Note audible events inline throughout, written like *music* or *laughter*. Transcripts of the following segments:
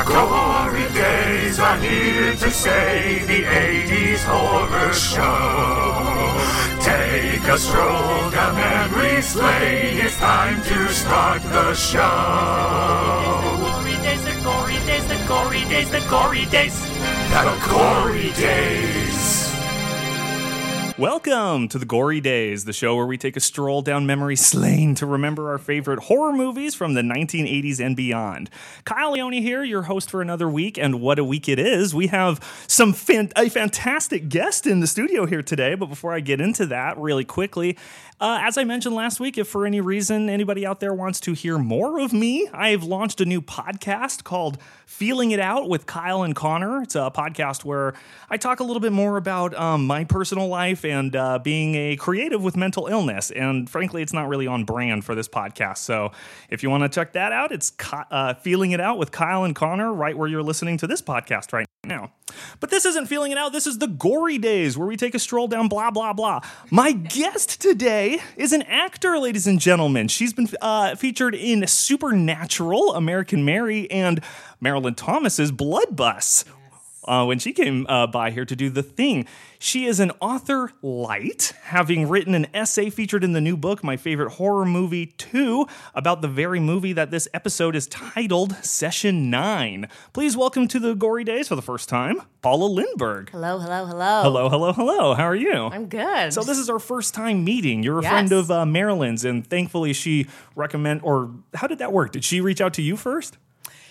The glory days are here to stay, the 80s horror show. Take a stroll down memory lane, it's time to start the show. Glory days, the gory days, the gory days, the gory days. The gory days. Welcome to the Gory Days, the show where we take a stroll down memory lane to remember our favorite horror movies from the 1980s and beyond. Kyle Leone here, your host for another week, and what a week it is. We have some fan- a fantastic guest in the studio here today, but before I get into that, really quickly, uh, as I mentioned last week, if for any reason anybody out there wants to hear more of me, I've launched a new podcast called Feeling It Out with Kyle and Connor. It's a podcast where I talk a little bit more about um, my personal life and uh, being a creative with mental illness. And frankly, it's not really on brand for this podcast. So if you want to check that out, it's uh, Feeling It Out with Kyle and Connor, right where you're listening to this podcast right now. But this isn't Feeling It Out. This is the Gory Days, where we take a stroll down blah, blah, blah. My guest today is an actor, ladies and gentlemen. She's been uh, featured in Supernatural, American Mary, and Marilyn Thomas's Blood Bus. Uh, when she came uh, by here to do the thing. She is an author light, having written an essay featured in the new book, My Favorite Horror Movie 2, about the very movie that this episode is titled Session 9. Please welcome to the Gory Days for the first time, Paula Lindberg. Hello, hello, hello. Hello, hello, hello. How are you? I'm good. So this is our first time meeting. You're a Yes. friend of uh, Marilyn's, and thankfully she recommend or how did that work? Did she reach out to you first?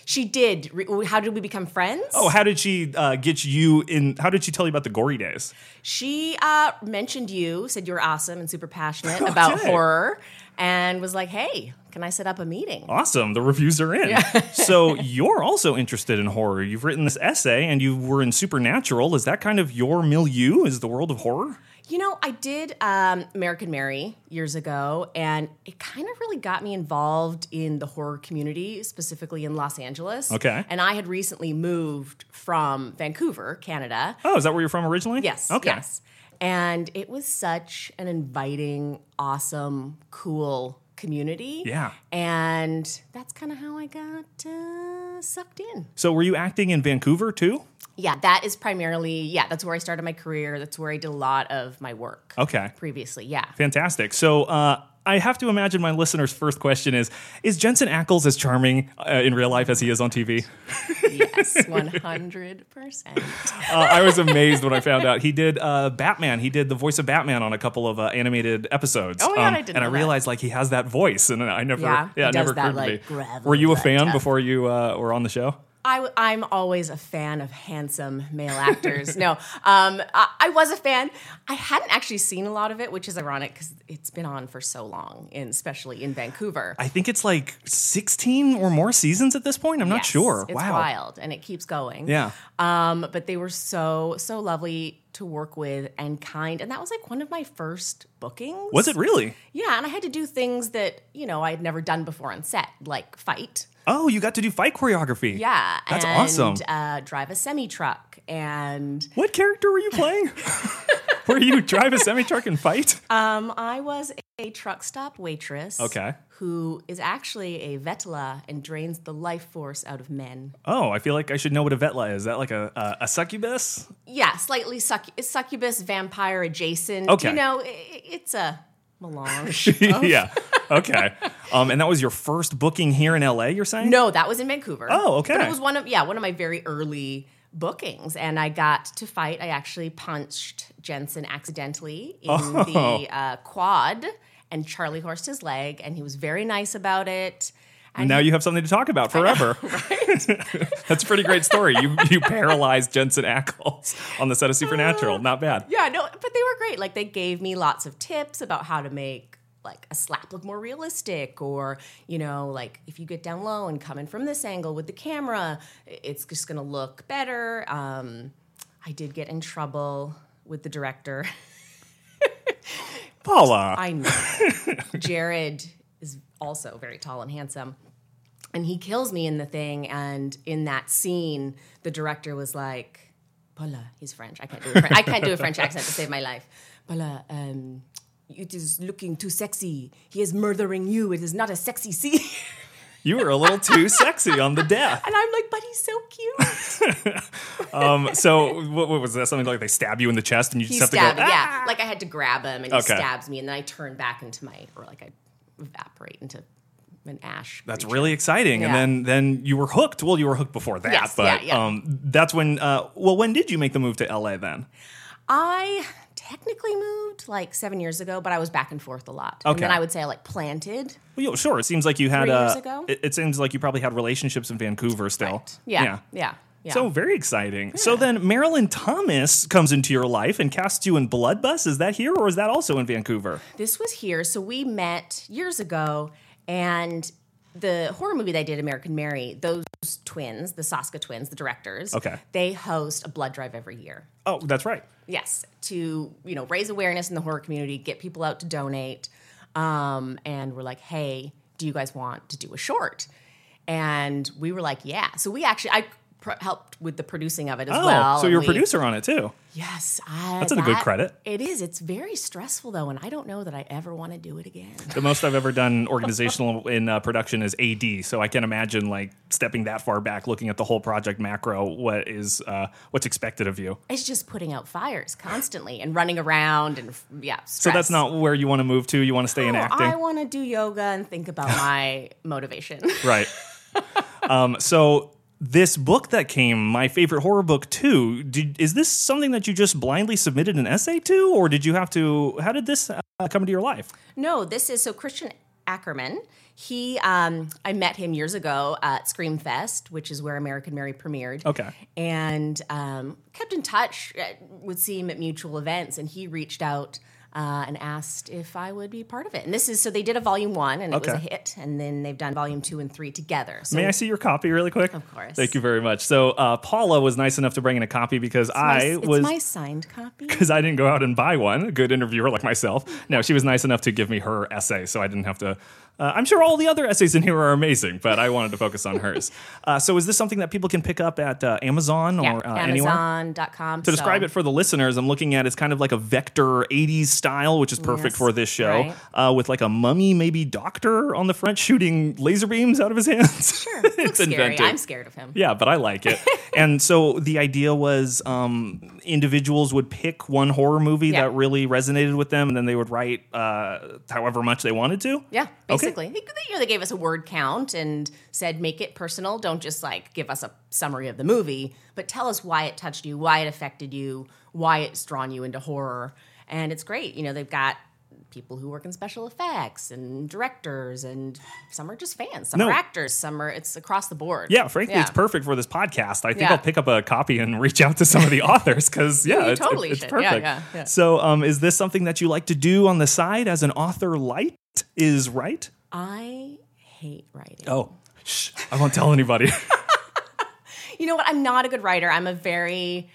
She did. Re- How did we become friends? Oh, how did she uh, get you in? How did she tell you about the gory days? She uh, mentioned you, said you were awesome and super passionate *laughs* about Okay. horror, and was like, hey, can I set up a meeting? Awesome, the reviews are in. *laughs* so you're also interested in horror. You've written this essay, and you were in Supernatural. Is that kind of your milieu? Is the world of horror? You know, I did um, American Mary years ago, and it kind of really got me involved in the horror community, specifically in Los Angeles. Okay. And I had recently moved from Vancouver, Canada. Oh, is that where you're from originally? Yes. Okay. Yes. And it was such an inviting, awesome, cool community. Yeah. And that's kind of how I got uh, sucked in. So were you acting in Vancouver too? Yeah, that is primarily, yeah, that's where I started my career. That's where I did a lot of my work Okay. previously. Yeah. Fantastic. So uh, I have to imagine my listener's first question is: Is Jensen Ackles as charming uh, in real life as he is on TV? Yes, *laughs* 100%. Uh, I was amazed when I found out he did uh, Batman. He did the voice of Batman on a couple of uh, animated episodes. Um, Oh my God, I didn't and I know that. realized like he has that voice, and I never, Yeah, yeah, it never that, occurred to me. Were you a fan before you uh, were on the show? I, I'm always a fan of handsome male actors. no, um, I, I was a fan. I hadn't actually seen a lot of it, which is ironic because it's been on for so long, in, especially in Vancouver. I think it's like 16 or more seasons at this point. I'm not Yes, sure. It's wow. wild and it keeps going. Yeah. Um, but they were so so lovely to work with and kind, and that was like one of my first bookings. Was it really? Yeah, and I had to do things that you know I had never done before on set, like fight. Oh, you got to do fight choreography. Yeah, That's and, awesome. Uh, drive a semi truck and What character were you playing? *laughs* were you drive a semi truck and fight? Um, I was a truck stop waitress. Okay. Who is actually a vetala and drains the life force out of men. Oh, I feel like I should know what a vetala is. Is that like a, a, a succubus? Yeah, slightly succ- succubus vampire adjacent. Okay. You know, i- i- it's a melange. *laughs* yeah. Okay. Um, and that was your first booking here in LA, you're saying? No, that was in Vancouver. Oh, okay. But it was one of yeah, one of my very early bookings, and I got to fight. I actually punched Jensen accidentally in Oh. the uh, quad, and Charlie horsed his leg, and he was very nice about it. And now you have something to talk about forever. *laughs* *laughs* That's a pretty great story. You you paralyzed Jensen Ackles on the set of Supernatural. Not bad. Yeah, no, but they were great. Like they gave me lots of tips about how to make like a slap look more realistic or you know like if you get down low and come in from this angle with the camera it's just going to look better um, i did get in trouble with the director *laughs* Paula. i know jared also very tall and handsome and he kills me in the thing and in that scene the director was like Paula, he's French. I can't do a French, I can't do a French *laughs* accent to save my life. Paula, um, it is looking too sexy. He is murdering you. It is not a sexy scene. *laughs* You were a little too sexy on the death. And I'm like, but he's so cute. *laughs* Um, so what, what was that? Something like they stab you in the chest and you He just have to stabbed go. "Ah!" Yeah, like I had to grab him, and he Okay. stabs me, and then I turn back into my, or like I evaporate into an ash. That's creature. really exciting. And then then you were hooked. Well, you were hooked before that, Yes, but yeah, yeah. um that's when uh well when did you make the move to LA then? I technically moved like seven years ago, but I was back and forth a lot. Okay. And then I would say I like planted. Well, yeah, sure. It seems like you had Three uh years ago? It, it seems like you probably had relationships in Vancouver still. Yeah, yeah, yeah. So very exciting. So then Marilyn Thomas comes into your life and casts you in Blood Bus. Is that here or is that also in Vancouver? this was here. So we met years ago, and the horror movie they did, American Mary, those twins, the Soska twins, the directors, Okay. they host a blood drive every year. Oh, that's right. Yes, to you know raise awareness in the horror community, get people out to donate, um, and we're like, hey, do you guys want to do a short? And we were like, yeah. So we actually I pr- helped with the producing of it as Oh, well. so you're a we- producer on it too. Yes, I, That's a good credit. It is. It's very stressful though, and I don't know that I ever want to do it again. The most I've ever done *laughs* organizational in uh, production is AD, so I can imagine like stepping that far back, looking at the whole project macro. What is uh, what's expected of you? It's just putting out fires constantly and running around and yeah. So that's not where you want to move to. You want to stay in Oh, acting, I want to do yoga and think about *laughs* my motivation. right? *laughs* um, so this book that came, my favorite horror book too. Did, is this something that you just blindly submitted an essay to, or did you have to? How did this uh, come into your life? No, this is so Christian Ackerman. He, um, I met him years ago at Scream Fest, which is where American Mary premiered. Okay. and um, kept in touch. uh, Would see him at mutual events, and he reached out. Uh, and asked if I would be part of it. And this is so they did a volume one and it was a hit, and then they've done volume two and three together. So May I see your copy really quick? Of course. Thank you very much. So uh, Paula was nice enough to bring in a copy because my- I it's was my signed copy. *laughs* because I didn't go out and buy one. A good interviewer like myself. No, she was nice enough to give me her essay, so I didn't have to. Uh, I'm sure all the other essays in here are amazing, but I wanted to focus on hers. *laughs* Uh, so, is this something that people can pick up at uh, Amazon Yeah, or uh? Amazon.com. To describe it for the listeners, I'm looking at it's kind of like a vector 80s style, which is perfect Yes, for this show, right. uh, with like a mummy, maybe doctor on the front shooting laser beams out of his hands. Sure, *laughs* it's looks scary. I'm scared of him. Yeah, but I like it. *laughs* and so the idea was um, individuals would pick one horror movie Yeah. that really resonated with them, and then they would write uh, however much they wanted to. Yeah, Okay. Basically. They, you know, they gave us a word count and said, make it personal. Don't just like give us a summary of the movie, but tell us why it touched you, why it affected you, why it's drawn you into horror. And it's great. You know, they've got people who work in special effects and directors, and some are just fans, some No. are actors, some are, it's across the board. Yeah, frankly, it's perfect for this podcast. I think Yeah. I'll pick up a copy and *laughs* reach out to some of the *laughs* authors because yeah, it's, totally it's should. perfect. Yeah, yeah, yeah. So, um, is this something that you like to do on the side as an author? Light is right. I hate writing. Oh, shh! I won't tell anybody. *laughs* You know what? I'm not a good writer. I'm a very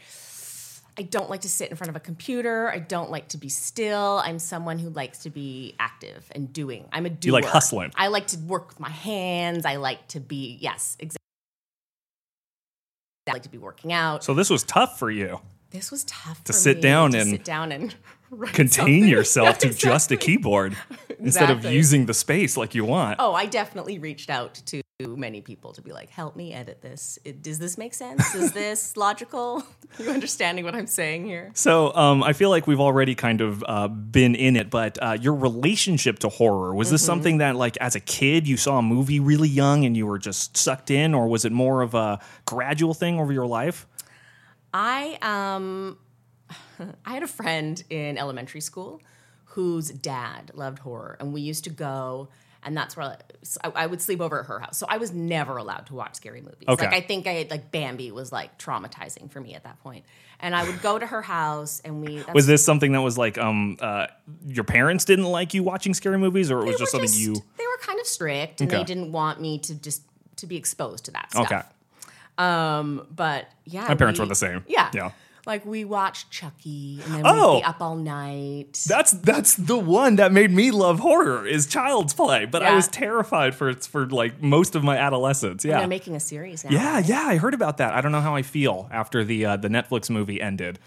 I don't like to sit in front of a computer. I don't like to be still. I'm someone who likes to be active and doing. I'm a doer. You like hustling. I like to work with my hands. I like to be yes, exactly. I like to be working out. so this was tough for you. this was tough To for sit me down to and sit down and write Contain something. *laughs* yourself to Yeah, just a exactly. keyboard instead of using the space like you want. Oh, I definitely reached out to many people to be like, help me edit this. It, does this make sense? Is *laughs* this logical? *laughs* you understanding what I'm saying here? So um, I feel like we've already kind of uh, been in it, but uh, your relationship to horror was this Mm-hmm. something that, like, as a kid, you saw a movie really young and you were just sucked in, or was it more of a gradual thing over your life? I um *laughs* I had a friend in elementary school whose dad loved horror, and we used to go, and that's where I, I would sleep over at her house. So I was never allowed to watch scary movies. Okay. Like I think I like Bambi was like traumatizing for me at that point. and I would go to her house, and we that's, Was this something that was like um, uh, your parents didn't like you watching scary movies, or it was just something just- you? they were kind of strict, and Okay. they didn't want me to just to be exposed to that stuff. Okay. Um, but yeah, My parents we- were the same. Yeah, Yeah. Like we watched Chucky, and then Oh. we'd be up all night. That's that's the one that made me love horror is Child's Play, but I was terrified for for like most of my adolescence. Yeah. They're making a series now. Yeah, yeah, I heard about that. I don't know how I feel after the uh, the Netflix movie ended.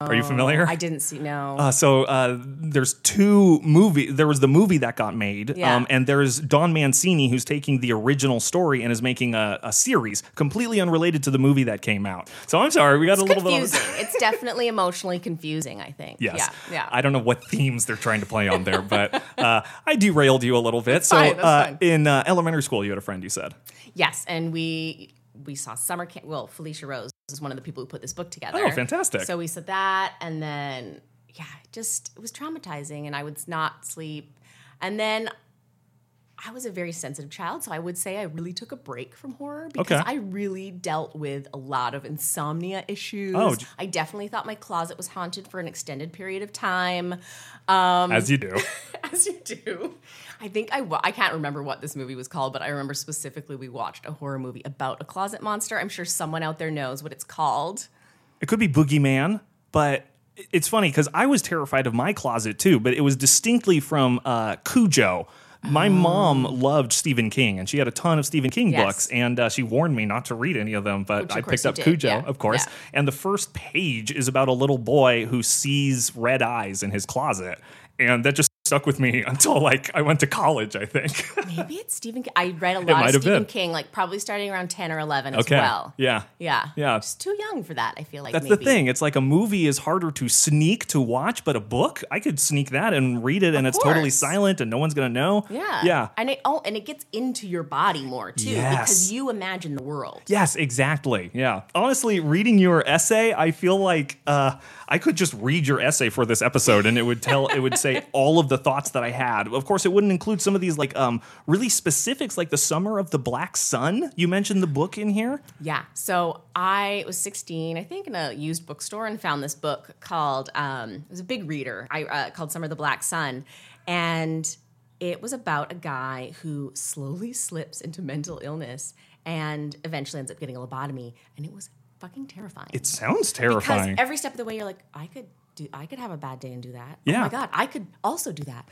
Are you familiar? Oh, I didn't see no. Uh, so uh, there's two movie. There was the movie that got made, Yeah. um, and there's Don Mancini who's taking the original story and is making a, a series completely unrelated to the movie that came out. So I'm sorry, we got a little confusing. bit. It's definitely emotionally confusing. I think. Yes. Yeah. Yeah. I don't know what themes they're trying to play on there, but uh, I derailed you a little bit. so fine, that's uh, in uh, elementary school, you had a friend. You said. Yes, and we we saw summer camp. Well, Felissa Rose is one of the people who put this book together. Oh, fantastic. So we said that, and then yeah, just it was traumatizing, and I would not sleep. And then I was a very sensitive child, so I would say I really took a break from horror because Okay. I really dealt with a lot of insomnia issues. Oh, I definitely thought my closet was haunted for an extended period of time. Um, As you do. *laughs* as you do. I think I I can't remember what this movie was called, but I remember specifically we watched a horror movie about a closet monster. I'm sure someone out there knows what it's called. It could be Boogeyman, but it's funny because I was terrified of my closet too, but it was distinctly from uh, Cujo. My mom loved Stephen King, and she had a ton of Stephen King Yes. books, and uh, she warned me not to read any of them. But Which I picked up did, Cujo, yeah, of course. yeah. And the first page is about a little boy who sees red eyes in his closet, and that just stuck with me *laughs* until like I went to college. I think. Maybe it's Stephen King. I read a *laughs* lot of Stephen. King, like probably starting around 10 or 11 as okay. well. Yeah. Yeah. Yeah. Just too young for that, I feel like. That's maybe. the thing. It's like a movie is harder to sneak to watch, but a book, I could sneak that and read it, and it's totally silent, and no one's gonna know. Yeah. Yeah. And it oh and it gets into your body more too. Yes. Because you imagine the world. Yes, exactly. Yeah. Honestly, reading your essay, I feel like uh, I could just read your essay for this episode, and it would tell, it would say *laughs* all of the thoughts that I had. Of course, it wouldn't include some of these like um, really specifics, like the Summer of the Black Sun. You mentioned the book in here. Yeah. So I was 16, I think, in a used bookstore and found this book called, um, it was a big reader, I, uh, called Summer of the Black Sun. And it was about a guy who slowly slips into mental illness and eventually ends up getting a lobotomy. And it was fucking terrifying. It sounds terrifying. because every step of the way, you're like, I could do, I could have a bad day and do that. Oh Yeah. my God, I could also do that.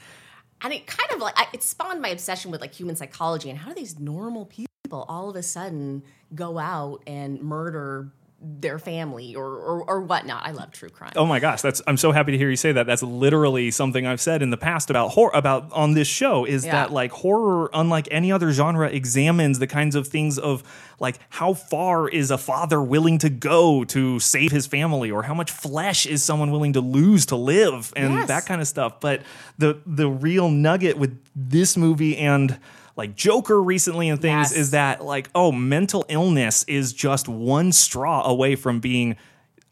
And it kind of like, I, it spawned my obsession with like human psychology and how do these normal people all of a sudden go out and murder their family or, or, or whatnot. I love true crime. Oh my gosh, that's I'm so happy to hear you say that. That's literally something I've said in the past about horror about on this show is Yeah. that like horror unlike any other genre examines the kinds of things of like how far is a father willing to go to save his family or how much flesh is someone willing to lose to live and Yes. that kind of stuff. But the the real nugget with this movie and like Joker recently and things Yes. is that like oh mental illness is just one straw away from being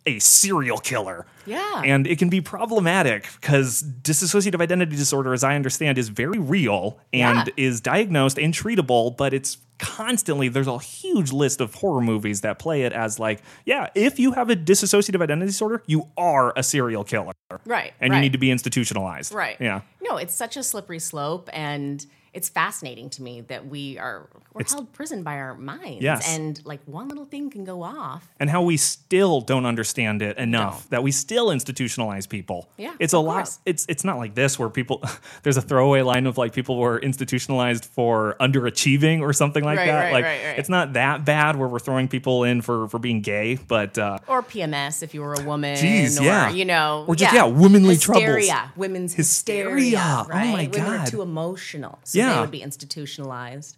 a serial killer. Yeah. And it can be problematic because dissociative identity disorder, as I understand, is very real and Yeah. is diagnosed and treatable, but it's constantly, there's a huge list of horror movies that play it as like, yeah, if you have a dissociative identity disorder, you are a serial killer. right. And right. you need to be institutionalized. Right. Yeah. No, it's such a slippery slope and it's fascinating to me that we are we're It's- held prison by our minds. Yes. And like one little thing can go off. and how we still don't understand it enough that we still institutionalize people. Yeah, it's a lot. course. It's it's not like this where people. *laughs* there's a throwaway line of like people were institutionalized for underachieving or something like Right, that. right, like right, right. it's not that bad where we're throwing people in for for being gay, but uh, Or PMS if you were a woman. Jeez, or, yeah. You know. Or just, yeah, womanly troubles. hysteria, Women's Hysteria. hysteria. Oh Right? my Women God. are too emotional. So Yeah. they would be institutionalized.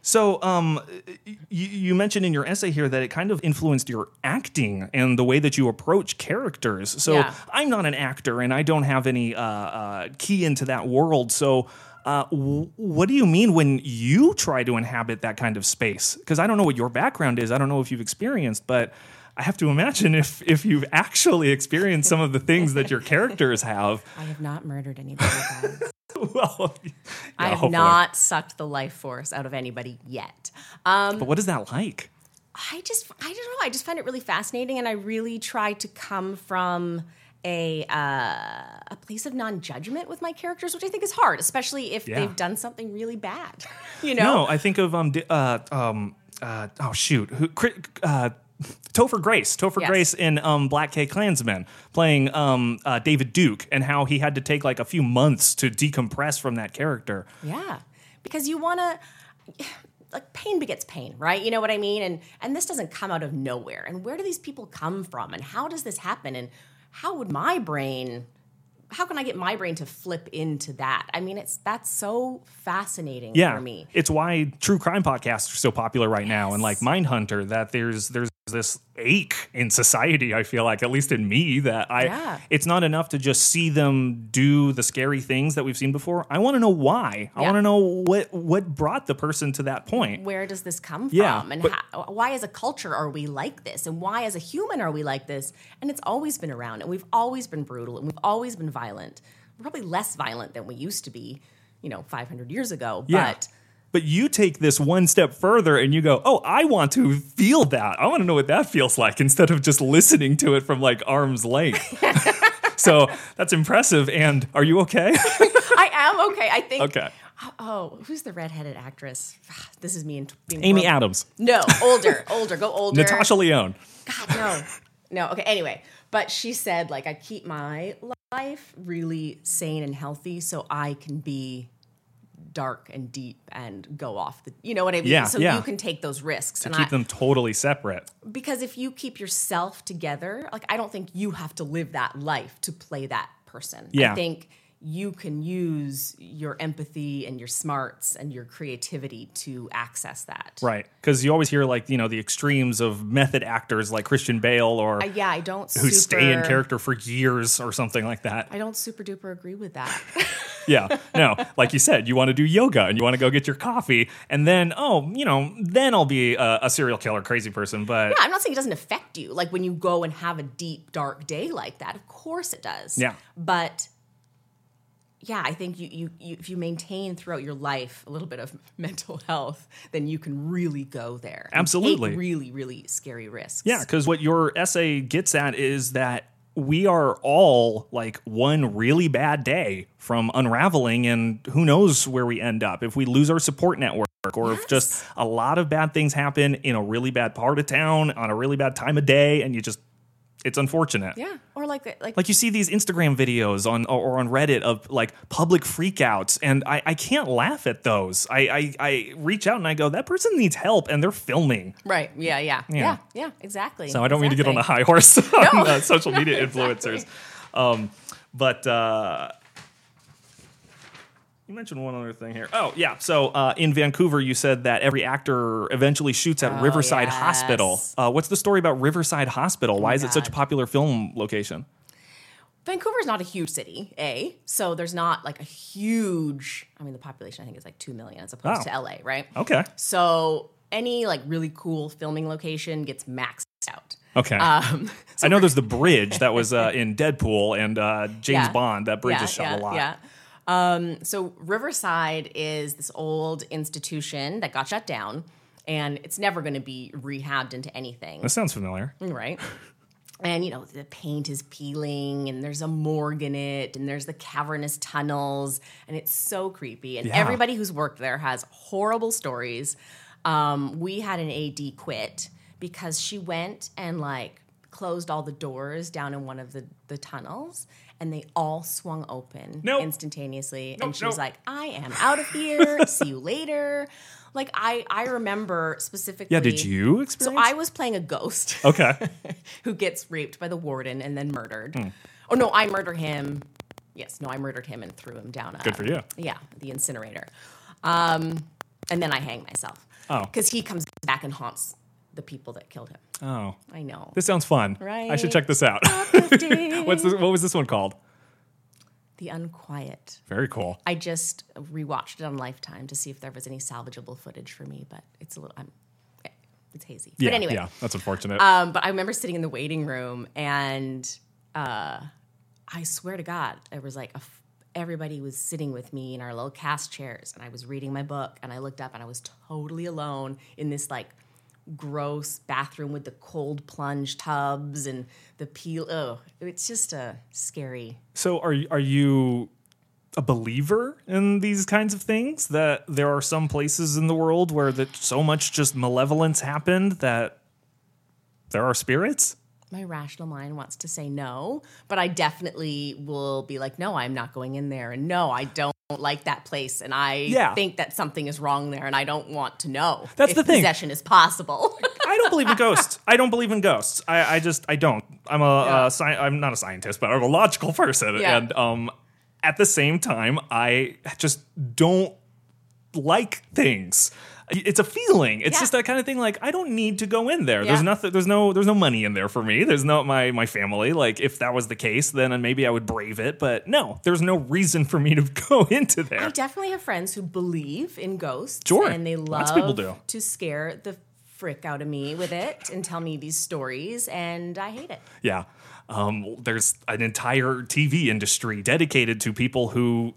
So, um, you, you mentioned in your essay here that it kind of influenced your acting and the way that you approach characters. So, Yeah. I'm not an actor and I don't have any uh, uh, key into that world. So, uh, w- what do you mean when you try to inhabit that kind of space? Because I don't know what your background is. I don't know if you've experienced, but I have to imagine if if you've actually experienced some of the things that your characters have. I have not murdered anybody. *laughs* well, I have hopefully. not sucked the life force out of anybody yet. Um, But what is that like? I just, I don't know. I just find it really fascinating, and I really try to come from a uh, a place of non judgment with my characters, which I think is hard, especially if Yeah. they've done something really bad. *laughs* you know? No, I think of um, di- uh, um, uh, oh shoot, who, uh, Topher Grace, Topher Yes. Grace in um, Black K Klansman, playing um, uh, David Duke, and how he had to take like a few months to decompress from that character. Yeah, because you want to like pain begets pain, right? You know what I mean? And and this doesn't come out of nowhere. And where do these people come from? And how does this happen? And how would my brain how can I get my brain to flip into that? I mean, it's that's so fascinating Yeah, for me. it's why true crime podcasts are so popular right now, and like Mindhunter. That there's there's this ache in society. I feel like, at least in me, that I Yeah. it's not enough to just see them do the scary things that we've seen before. I want to know why. I want to know what what brought the person to that point. Where does this come Yeah, from? And but- how, why, as a culture, are we like this? And why, as a human, are we like this? And it's always been around, and we've always been brutal, and we've always been violent. We're probably less violent than we used to be, you know, 500 years ago. Yeah. But But you take this one step further and you go, oh, I want to feel that. I want to know what that feels like instead of just listening to it from like arm's length. *laughs* so that's impressive. And are you okay? *laughs* I am okay. I think. okay. Oh, oh who's the redheaded actress? *sighs* This is me and being Amy. Adams, No, older, older. Go *laughs* older. Natasha Lyonne. God, no, no. Okay. Anyway, but she said like I keep my life really sane and healthy, so I can be dark and deep and go off the. You know what I mean? Yeah, so yeah. you can take those risks. and Keep I, them totally separate. because if you keep yourself together, like I don't think you have to live that life to play that person. Yeah. I think you can use your empathy and your smarts and your creativity to access that. Right. Because you always hear like, you know, the extremes of method actors like Christian Bale or I, yeah, I don't who super, stay in character for years or something like that. I don't super duper agree with that. *laughs* Yeah. No, like you said, you want to do yoga and you want to go get your coffee. And then, oh, you know, then I'll be a, a serial killer, crazy person. But Yeah, I'm not saying it doesn't affect you. Like when you go and have a deep, dark day like that, of course it does. Yeah. But yeah, I think you, you, you if you maintain throughout your life a little bit of *laughs* mental health, then you can really go there. Absolutely. Take really, really scary risks. Yeah, because what your essay gets at is that we are all like one really bad day from unraveling, and who knows where we end up if we lose our support network or if just a lot of bad things happen in a really bad part of town on a really bad time of day, and you just, it's unfortunate. Yeah. Or like like, Like you see these Instagram videos on or on Reddit of like public freakouts, and I, I can't laugh at those. I, I I reach out and I go, that person needs help, and they're filming. right. Yeah, yeah. Yeah. Yeah. Yeah. exactly. So I don't mean to get on a high horse *laughs* on uh, social media *laughs* influencers. Um, but uh, you mentioned one other thing here. Oh, yeah. So uh, in Vancouver, you said that every actor eventually shoots at Riverside Oh, yes. Hospital. Uh, what's the story about Riverside Hospital? Why is it such a popular film location? Vancouver's not a huge city, A. So there's not like a huge I mean the population I think is like two million as opposed Oh. to LA, right? Okay. So any like really cool filming location gets maxed out. Okay. Um, I know there's the bridge that was *laughs* uh, in Deadpool and uh, James Yeah. Bond. That bridge yeah, is shot yeah, a lot. Yeah. Um, so Riverside is this old institution that got shut down, and it's never going to be rehabbed into anything, That sounds familiar. right? And you know the paint is peeling, and there's a morgue in it, and there's the cavernous tunnels, and it's so creepy. And Yeah. everybody who's worked there has horrible stories. Um, we had an AD quit because she went and like closed all the doors down in one of the, the tunnels and they all swung open Nope. instantaneously Nope, and she was like i am out of here see you later like i i remember specifically Yeah, did you experience? so i was playing a ghost *laughs* okay. who gets raped by the warden and then murdered Hmm. oh no i murder him yes no i murdered him and threw him down a, Good for you. yeah the incinerator um and then i hang myself Oh. because he comes back and haunts the people that killed him Oh, i know this sounds fun. Right? I should check this out. *laughs* What's this, what was this one called? the unquiet Very cool. I just rewatched it on Lifetime to see if there was any salvageable footage for me, but it's a little, I'm, it's hazy. Yeah, but anyway, yeah, that's unfortunate. um, but I remember sitting in the waiting room and uh, I swear to God, there was like f- everybody was sitting with me in our little cast chairs and I was reading my book and I looked up and I was totally alone in this like gross bathroom with the cold plunge tubs and the peel. Oh, it's just a scary. So are you- are you a believer in these kinds of things? That there are some places in the world where that so much just malevolence happened that there are spirits? My rational mind wants to say no, but I definitely will be like, no, I'm not going in there. And no, I don't like that place. And I Yeah. think that something is wrong there and I don't want to know That's if the thing. possession is possible. *laughs* I don't believe in *laughs* ghosts. I don't believe in ghosts. I, I just I don't. I'm a, Yeah. a sci- I'm not a scientist, but I'm a logical person, Yeah. and um, at the same time, I just don't like things. It's a feeling. It's Yeah. just that kind of thing. Like I don't need to go in there. Yeah. There's nothing. There's no. There's no money in there for me. There's no my my family. Like if that was the case, then maybe I would brave it. But no, there's no reason for me to *laughs* go into there. I definitely have friends who believe in ghosts. Sure. And they love people do. to scare the frick out of me with it and tell me these stories. And I hate it. Yeah. Um, there's an entire TV industry dedicated to people who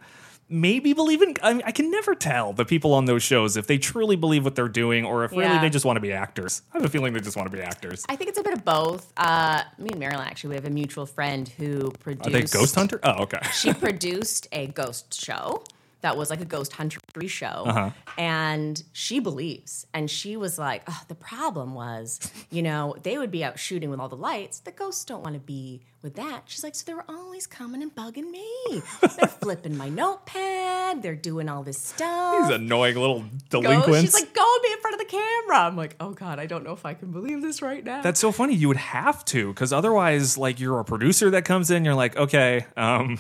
maybe believe in. I, mean, I can never tell the people on those shows if they truly believe what they're doing or if really they just want to be actors. I have a feeling they just want to be actors. I think it's a bit of both. Uh, me and Marilyn actually, we have a mutual friend who produced. Are they Ghost Hunter? Oh, okay. she *laughs* produced a ghost show that was like a ghost hunter show Uh-huh. and she believes and she was like oh, the problem was you know they would be out shooting with all the lights the ghosts don't want to be with that she's like so they were always coming and bugging me. They're *laughs* flipping my notepad. They're doing all this stuff. These annoying little Go- delinquents. she's like go and be in front of the camera. I'm like oh god i don't know if i can believe this right now. That's so funny. You would have to, because otherwise, like, you're a producer that comes in, you're like, okay, um,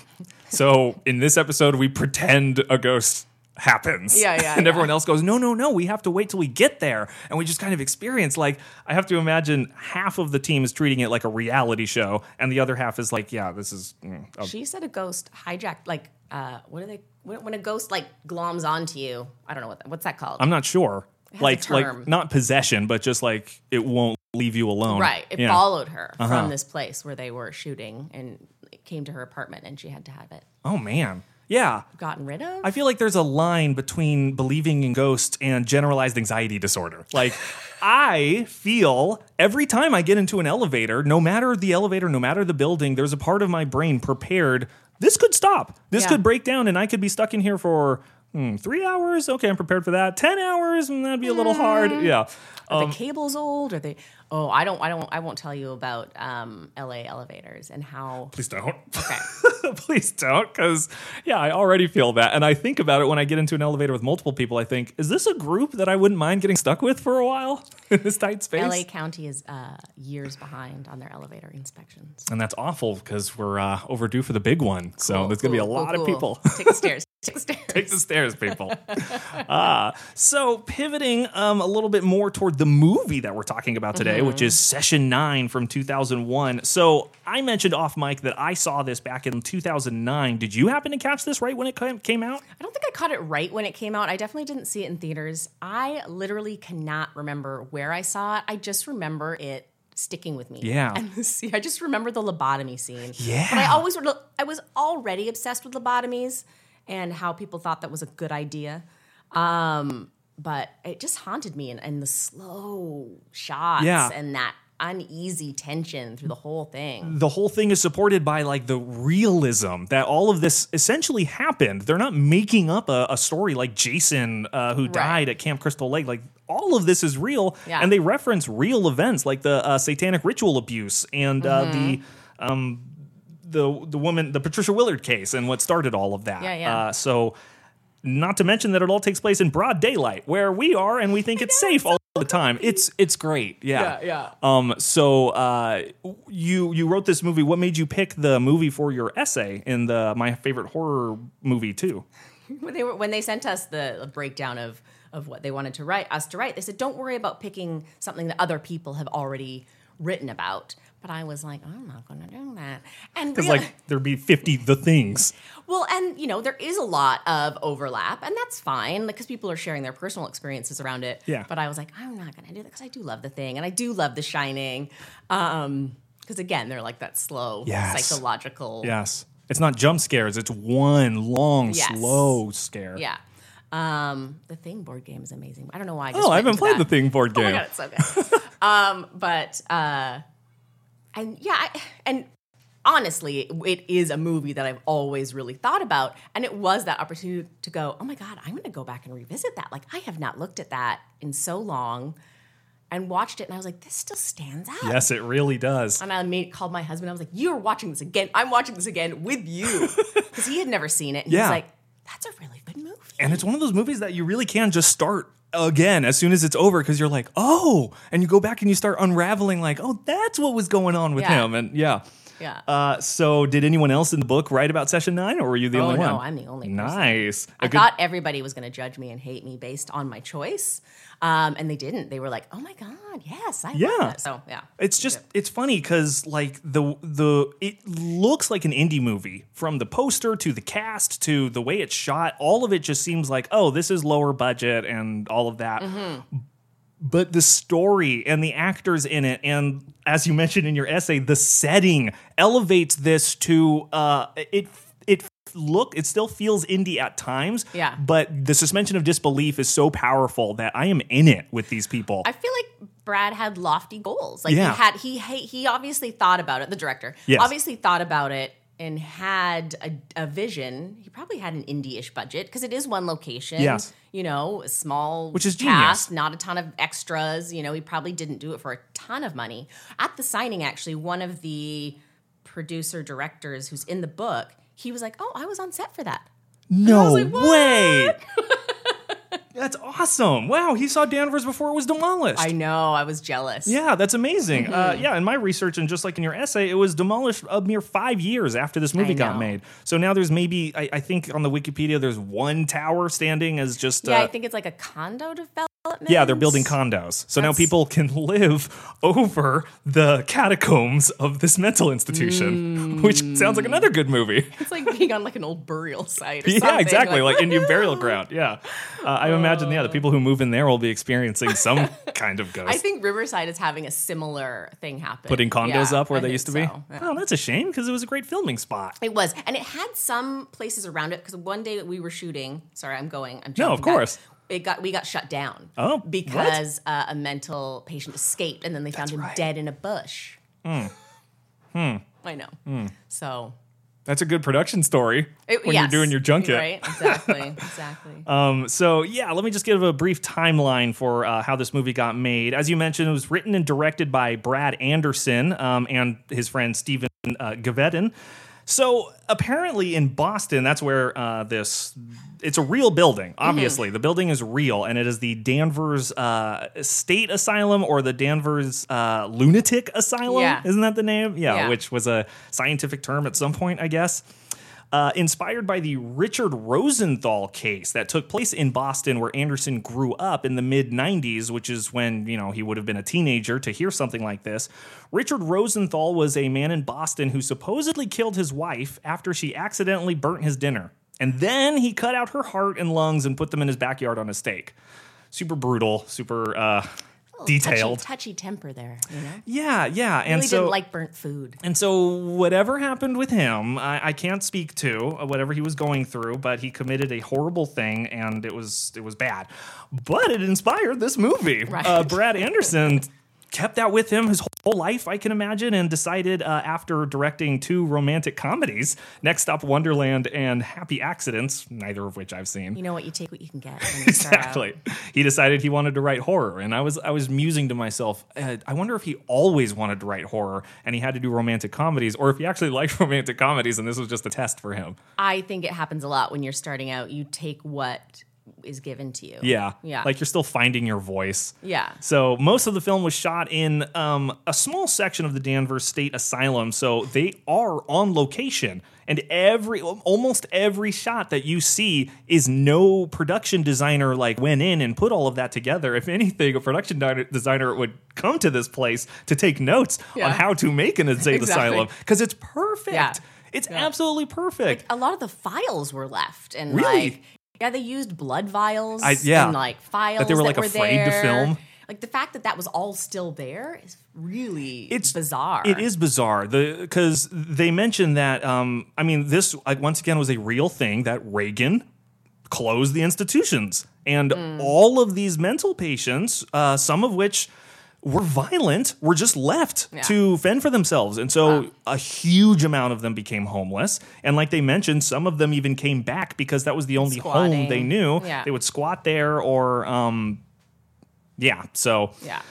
so in this episode, we pretend a ghost happens. Yeah, yeah, *laughs* And yeah. everyone else goes, no, no, no, we have to wait till we get there. And we just kind of experience, like, I have to imagine half of the team is treating it like a reality show, and the other half is like, yeah, this is. mm, a- She said a ghost hijacked, like, uh, what are they? When, when a ghost like gloms onto you, I don't know what that, what's that called. I'm not sure. Like, like not possession, but just like it won't leave you alone. right. It Yeah. followed her Uh-huh. from this place where they were shooting, and it came to her apartment, and she had to have it Oh man, yeah. gotten rid of. I feel like there's a line between believing in ghosts and generalized anxiety disorder. Like, *laughs* I feel every time I get into an elevator, no matter the elevator, no matter the building, there's a part of my brain prepared. This could stop. This Yeah. could break down, and I could be stuck in here for hmm, three hours. Okay, I'm prepared for that. Ten hours, and that'd be a little hard. Yeah. Are Um, the cables old? Are they? Oh, I don't. I don't. I won't tell you about um, L.A. elevators and how. please don't. Okay. *laughs* *laughs* please don't because yeah i already feel that and i think about it when i get into an elevator with multiple people i think is this a group that i wouldn't mind getting stuck with for a while *laughs* in this tight space L.A. County is uh, years behind on their elevator inspections. and that's awful because we're uh, overdue for the big one so Cool, there's gonna be a lot cool, of people Take the stairs. Take the stairs. take the stairs people *laughs* ah so pivoting um, a little bit more toward the movie that we're talking about today which is session 9 from 2001 so i mentioned off mic that i saw this back in 2009 did you happen to catch this right when it came- came out I don't think I caught it right when it came out. I definitely didn't see it in theaters. I literally cannot remember where I saw it. I just remember it sticking with me. Yeah. And the scene, *laughs* I just remember the lobotomy scene. Yeah. But I always I was already obsessed with lobotomies and how people thought that was a good idea. Um, but it just haunted me and, and the slow shots Yeah. and that uneasy tension through the whole thing. the whole thing is supported by like the realism that all of this essentially happened. They're not making up a, a story like Jason uh, who died at Camp Crystal Lake. Like all of this is real, Yeah. and they reference real events like the uh, satanic ritual abuse and uh, the. Mm-hmm. Um, the the woman the Patricia Willard case and what started all of that. Yeah, yeah. Uh, so not to mention that it all takes place in broad daylight where we are and we think it's safe all the time. It's it's great. Yeah. Yeah, Um so uh you you wrote this movie. What made you pick the movie for your essay in the my favorite horror movie too? *laughs* when they were when they sent us the breakdown of of what they wanted to write us to write they said don't worry about picking something that other people have already written about but i was like i'm not going to do that and really- like there'd be 50 the things. well and you know there is a lot of overlap and that's fine because people are sharing their personal experiences around it Yeah. but i was like i'm not going to do that because i do love the thing and i do love the shining um because again they're like that slow Yes. psychological Yes. It's not jump scares, it's one long Yes. slow scare. yeah um the thing board game is amazing i don't know why I Oh, I haven't played that. the thing board game. Oh my god, it's so good. *laughs* um, but uh, and yeah, I, and honestly, it is a movie that I've always really thought about, and it was that opportunity to go. Oh my god, I'm going to go back and revisit that. Like I have not looked at that in so long, and watched it, and I was like, this still stands out. Yes, it really does. And I made, called my husband. I was like, "You're watching this again. I'm watching this again with you," *laughs* because he had never seen it. And Yeah. He's like, "That's a really good movie." And it's one of those movies that you really can just start again as soon as it's over because you're like, oh, and you go back and you start unraveling, like, oh, that's what was going on with Yeah. him. And yeah. Yeah. Uh, so, did anyone else in the book write about Session Nine, or were you the Oh, only no, one? No, I'm the only person. Nice. A I good- thought everybody was going to judge me and hate me based on my choice, um, and they didn't. They were like, "Oh my god, yes, I Yeah. that." So yeah, It's just it's funny because like the the it looks like an indie movie from the poster to the cast to the way it's shot. All of it just seems like oh this is lower budget and all of that. But the story and the actors in it, and as you mentioned in your essay, the setting elevates this to uh, it. It look it still feels indie at times. Yeah. But the suspension of disbelief is so powerful that I am in it with these people. I feel like Brad had lofty goals. Like Yeah. he had he he he obviously thought about it. The director Yes. obviously thought about it and had a, a vision. He probably had an indie-ish budget because it is one location. Yes. you know, a small Which is cast, genius. not a ton of extras. You know, he probably didn't do it for a ton of money. At the signing, actually, one of the producer directors who's in the book, he was like, "Oh, I was on set for that." No like, way. *laughs* That's awesome. Wow, he saw Danvers before it was demolished. I know. I was jealous. yeah, that's amazing. Uh, Mm-hmm. yeah, in my research, and just like in your essay, it was demolished a mere five years after this movie got made. So now there's maybe, I, I think on the Wikipedia, there's one tower standing as just. Yeah, uh, I think it's like a condo development. Yeah, they're building condos. So now people can *laughs* live over the catacombs of this mental institution, which sounds like another good movie. It's like being on like an old burial site. Or Yeah, something. exactly. Like, *laughs* Indian burial ground. Yeah. Uh, I imagine, yeah, the people who move in there will be experiencing some *laughs* kind of ghost. I think Riverside is having a similar thing happen. Putting condos Yeah, up where I they think used to be. so, yeah. Oh, that's a shame because it was a great filming spot. It was, and it had some places around it because one day that we were shooting. Sorry, I'm going. I'm No, of back, course. It got we got shut down. Oh, because uh, a mental patient escaped, and then they found him right. dead in a bush. Hmm. I know. So That's a good production story it- when yes, you're doing your junket. right? Exactly, exactly. *laughs* Um, so yeah, let me just give a brief timeline for uh, how this movie got made. As you mentioned, it was written and directed by Brad Anderson um, and his friend Stephen uh, Gevedon. So apparently in Boston, that's where uh, this. It's a real building. Mm-hmm. Obviously, the building is real, and it is the Danvers uh, State Asylum or the Danvers uh, Lunatic Asylum. Yeah. Isn't that the name? Yeah, Yeah. which was a scientific term at some point, I guess uh, inspired by the Richard Rosenthal case that took place in Boston, where Anderson grew up in the mid 90s, which is when, you know, he would have been a teenager to hear something like this. Richard Rosenthal was a man in Boston who supposedly killed his wife after she accidentally burnt his dinner. And then he cut out her heart and lungs and put them in his backyard on a stake. Super brutal, super uh, detailed. touchy, touchy temper there. You know, Yeah, yeah. And really so didn't like burnt food. and so, whatever happened with him, I, I can't speak to uh, whatever he was going through, but he committed a horrible thing, and it was it was bad. But it inspired this movie. Right. Uh, Brad Anderson *laughs* kept that with him his whole life, I can imagine, and decided uh, after directing two romantic comedies, Next Stop Wonderland and Happy Accidents, neither of which I've seen. You know what? You take what you can get. *laughs* Exactly. He decided he wanted to write horror, and I was I was musing to myself, uh, I wonder if he always wanted to write horror, and he had to do romantic comedies, or if he actually *laughs* liked romantic comedies, and this was just a test for him. I think it happens a lot when you're starting out. You take what is given to you. Yeah, Yeah. Like you're still finding your voice. Yeah. So most of the film was shot in um, a small section of the Danvers State Asylum, so they are on location. And every, almost every shot that you see is no production designer like went in and put all of that together. If anything, a production designer would come to this place to take notes Yeah. on how to make an *laughs* insane Exactly. asylum because it's perfect. Yeah. It's Yeah. absolutely perfect. a lot of the files were left and Really? like yeah they used blood vials I- yeah. and like files That they were, like, were afraid to film. like the fact that that was all still there is really it's bizarre It is bizarre The because they mentioned that. Um, I mean, this uh, once again was a real thing that Reagan closed the institutions, and Mm. all of these mental patients, uh, some of which were violent, were just left Yeah. to fend for themselves, and so Wow. a huge amount of them became homeless. And like they mentioned, some of them even came back because that was the only home they knew. Yeah. They would squat there or. Um, yeah, so yeah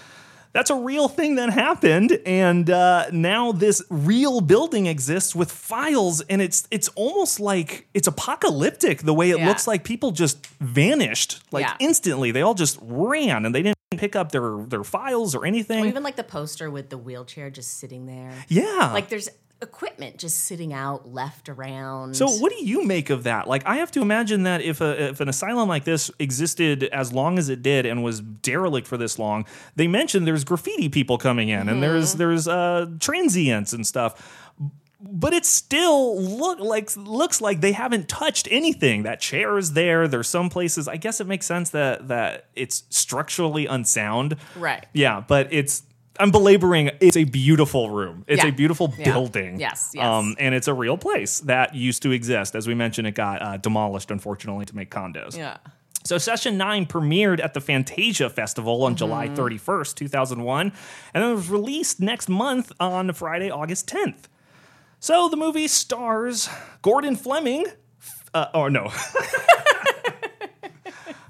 That's a real thing that happened, and uh, now this real building exists with files, and it's it's almost like it's apocalyptic the way it Yeah. looks like people just vanished like Yeah. instantly. They all just ran, and they didn't pick up their their files or anything. Or even like the poster with the wheelchair just sitting there. yeah, Like there's equipment just sitting out left around. So, what do you make of that? Like, I have to imagine that if a if an asylum like this existed as long as it did and was derelict for this long, they mentioned there's graffiti people coming in and there's there's uh, transients and stuff. But it still look like looks like they haven't touched anything. That chair is there. There's some places. I guess it makes sense that that it's structurally unsound. Right. Yeah, but it's. I'm belaboring. It's a beautiful room. It's Yeah. a beautiful Yeah. building. Yes, yes. Um, and it's a real place that used to exist. As we mentioned, it got uh, demolished, unfortunately, to make condos. Yeah. So Session 9 premiered at the Fantasia Festival on July Mm-hmm. 31st, 2001, and it was released next month on Friday, August 10th. So the movie stars Gordon Fleming. Uh, oh, no. *laughs*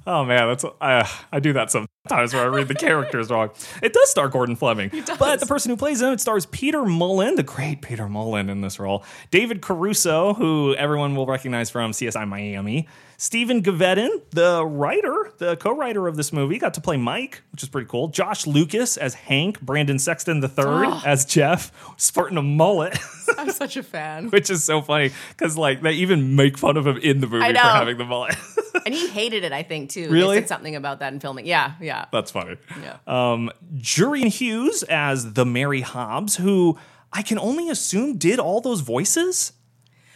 oh, man, that's uh, I do that sometimes where I read the characters wrong. It does star Gordon Fleming. But the person who plays him, it stars Peter Mullan, the great Peter Mullan in this role. David Caruso, who everyone will recognize from CSI Miami. Stephen Gevedon, the writer, the co-writer of this movie, got to play Mike, which is pretty cool. Josh Lucas as Hank, Brendan Sexton the III oh. as Jeff, sporting a mullet, *laughs* I'm such a fan. *laughs* which is so funny because like they even make fun of him in the movie for having the mullet. *laughs* And he hated it, I think, too. Really? They said something about that in filming. Yeah, yeah. That's funny. Yeah. Um, Jurian Hughes as the Mary Hobbs, who I can only assume did all those voices,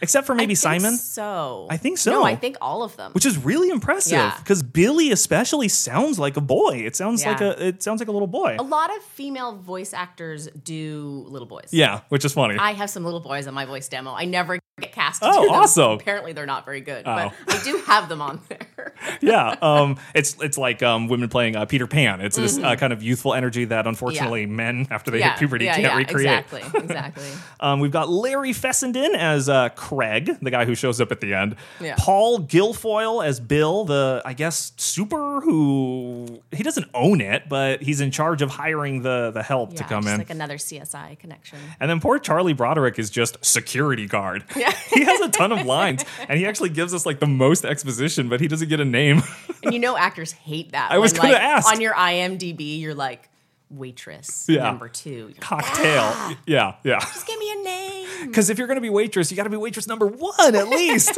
except for maybe I think Simon, So I think so. No, I think all of them. which is really impressive Yeah. because Billy especially sounds like a boy. It sounds Yeah. like a it sounds like a little boy. a lot of female voice actors do little boys. Yeah, which is funny. I have some little boys on my voice demo. I never get cast. Oh, awesome. Apparently, they're not very good, Oh. but I do have them on there. *laughs* yeah, um, it's it's like um, women playing uh, Peter Pan. It's this uh, kind of youthful energy that unfortunately men after they Mm-hmm. yeah, hit puberty yeah, can't yeah, recreate. Exactly, exactly. *laughs* Um, we've got Larry Fessenden as uh, Craig, the guy who shows up at the end. Yeah. Paul Guilfoyle as Bill, the I guess super who he doesn't own it, but he's in charge of hiring the the help Yeah, to come in. like another CSI connection. and then poor Charley Broderick is just security guard. *laughs* Yeah. he has a ton of lines, and he actually gives us like the most exposition, but he doesn't get a name. And you know, actors hate that. *laughs* I was when, gonna ask. on your IMDb, you're like waitress Yeah. number two. Like, Cocktail. Yeah, yeah. Just give me a name. *laughs* Because if you're going to be waitress, you got to be waitress number one at least.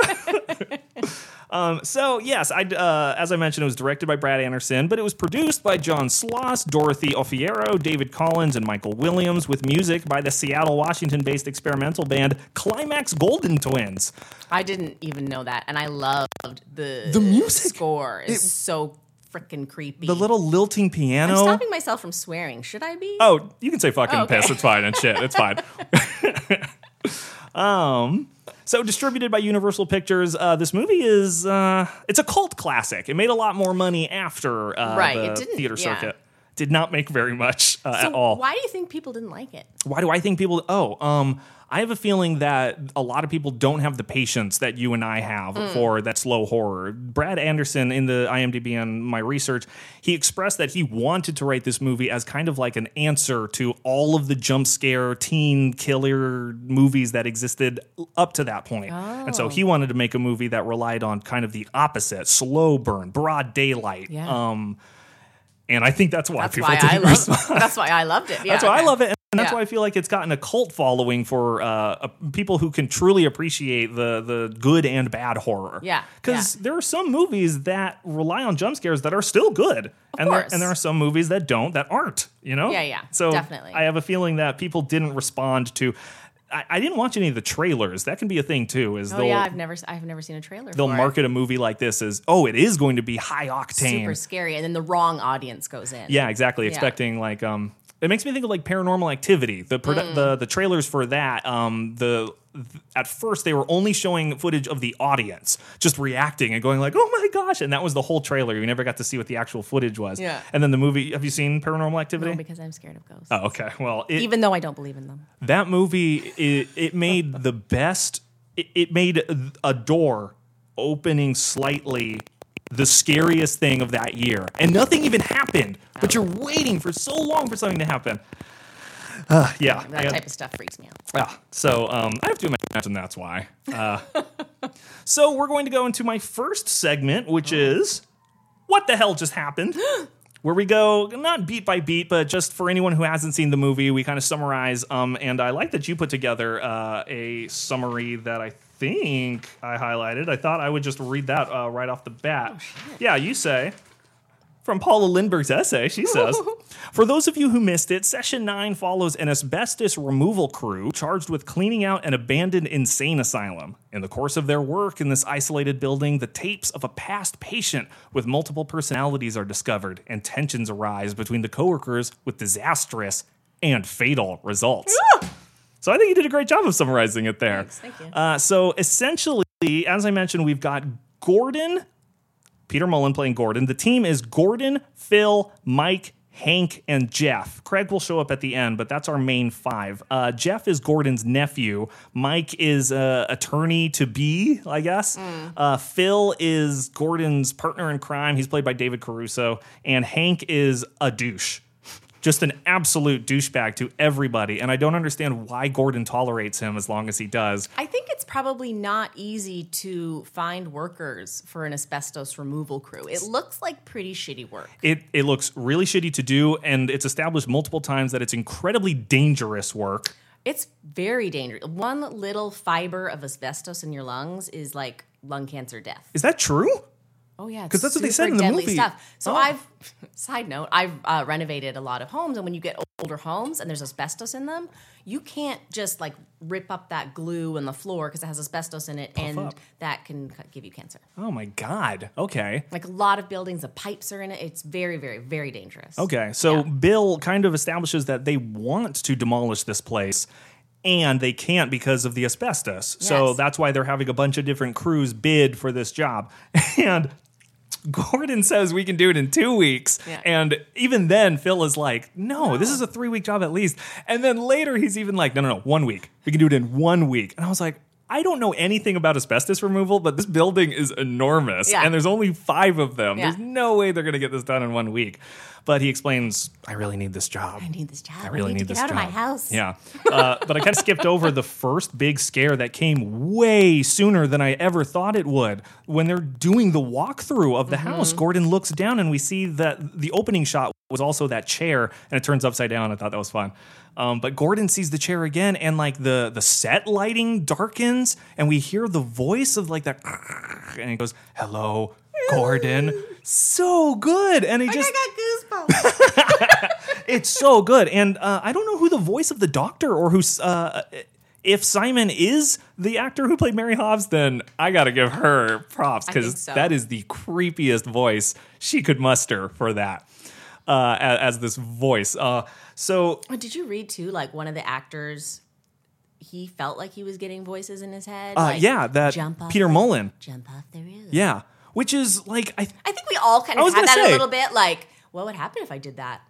*laughs* um, so yes, I uh, as I mentioned, it was directed by Brad Anderson, but it was produced by John Sloss, Dorothy Aufiero, David Collins, and Michael Williams, with music by the Seattle, Washington-based experimental band Climax Golden Twins. I didn't even know that, and I loved the The music. score. is so freaking creepy. The little lilting piano. I'm stopping myself from swearing. Should I be? Oh, you can say fucking Oh, okay. piss. It's fine and shit. It's fine. *laughs* um, so distributed by Universal Pictures, uh, this movie is uh, it's a cult classic. It made a lot more money after uh, Right, the it didn't- theater yeah. circuit. Did not make very much uh, So at all. Why do you think people didn't like it? Why do I think people? Oh, um, I have a feeling that a lot of people don't have the patience that you and I have Mm. for that slow horror. Brad Anderson in the IMDb on my research, he expressed that he wanted to write this movie as kind of like an answer to all of the jump scare teen killer movies that existed up to that point. And Oh. so he wanted to make a movie that relied on kind of the opposite, slow burn, broad daylight. Yeah. Um, and I think that's why That's people why didn't I love. respond. That's why I loved it. *laughs* Yeah, That's why I love it. And that's Yeah. why I feel like it's gotten a cult following for uh, uh, people who can truly appreciate the the good and bad horror. Yeah, because yeah. there are some movies that rely on jump scares that are still good, and there, and there are some movies that don't that aren't. You know. Yeah, yeah, So definitely. I have a feeling that people didn't respond to. I, I didn't watch any of the trailers. That can be a thing too. Is Oh yeah, I've never, I've never seen a trailer. they'll for it. market a movie like this as oh it is going to be high octane. super scary, and then the wrong audience goes in. Yeah, exactly. Expecting like um it makes me think of like paranormal activity. The produ- Mm. the the trailers for that um the th- at first they were only showing footage of the audience just reacting and going like, "Oh my gosh." And that was the whole trailer. You never got to see what the actual footage was. Yeah. And then the movie, have you seen Paranormal Activity? No, because I'm scared of ghosts. oh, okay. Well, it, Even though I don't believe in them. that movie it, it made the best it, it made a door opening slightly the scariest thing of that year. And nothing even happened, but you're waiting for so long for something to happen. Uh, yeah. That type of stuff freaks me out. yeah. So um, I have to imagine that's why. Uh, *laughs* so we're going to go into my first segment, which is what the hell just happened. *gasps* Where we go not beat by beat, but just for anyone who hasn't seen the movie, we kind of summarize. Um, and I like that you put together uh, a summary that I think I highlighted. I thought I would just read that uh, right off the bat. yeah, you say. From Paula Lindberg's essay, she says *laughs* For those of you who missed it, Session 9 follows an asbestos removal crew charged with cleaning out an abandoned insane asylum. In the course of their work in this isolated building, the tapes of a past patient with multiple personalities are discovered, and tensions arise between the coworkers with disastrous and fatal results. So I think you did a great job of summarizing it there. Thanks, thank you. Uh, so essentially, as I mentioned, we've got Gordon, Peter Mullan playing Gordon. The team is Gordon, Phil, Mike, Hank, and Jeff. Craig will show up at the end, but that's our main five. Uh, Jeff is Gordon's nephew. Mike is uh, attorney to be, I guess. Uh, Phil is Gordon's partner in crime. He's played by David Caruso. And Hank is a douche just an absolute douchebag to everybody. And I don't understand why Gordon tolerates him as long as he does. I think it's probably not easy to find workers for an asbestos removal crew. It looks like pretty shitty work. It, it looks really shitty to do, and it's established multiple times that it's incredibly dangerous work. It's very dangerous. One little fiber of asbestos in your lungs is like lung cancer death. Is that true? Oh yeah, because that's what they said in the movie. Stuff. So Oh. I've *laughs* side note, I've uh, renovated a lot of homes, and when you get older homes and there's asbestos in them, you can't just like rip up that glue in the floor because it has asbestos in it, and up. that can give you cancer. Oh my God. Okay. Like a lot of buildings, the pipes are in it. It's very, very, very dangerous. Okay. So Yeah. Bill kind of establishes that they want to demolish this place. And they can't because of the asbestos. So that's why they're having a bunch of different crews bid for this job. *laughs* And *laughs* Gordon says we can do it in two weeks. Yeah. And even then, Phil is like, no, this is a three week job at least. And then later, he's even like, no, no, no, one week. We can do it in one week. And I was like, I don't know anything about asbestos removal, but this building is enormous. Yeah. And there's only five of them. Yeah. There's no way they're going to get this done in one week. But he explains, I really need this job. I need this job. I really need, need, to this get out job. of my house. Yeah, uh, but I kind of skipped over the first big scare that came way sooner than I ever thought it would. When they're doing the walkthrough of the Mm-hmm. house, Gordon looks down and we see that the opening shot was also that chair, and it turns upside down. I thought that was fun. Um, but Gordon sees the chair again, and like the the set lighting darkens, and we hear the voice of like that, *laughs* and he goes, "Hello, Gordon." So good, and he just I got goosebumps. *laughs* it's so good. And uh, I don't know who the voice of the doctor or who's. Uh, if Simon is the actor who played Mary Hobbs, then I got to give her props because so. that is the creepiest voice she could muster for that uh, as, as this voice. Uh, so Did you read too? Like one of the actors, he felt like he was getting voices in his head. uh, like, yeah, that jump off Peter the- Mullan. Jump off the roof. Yeah, which is like I. I think we all kind of had that say. a little bit. Like, what would happen if I did that?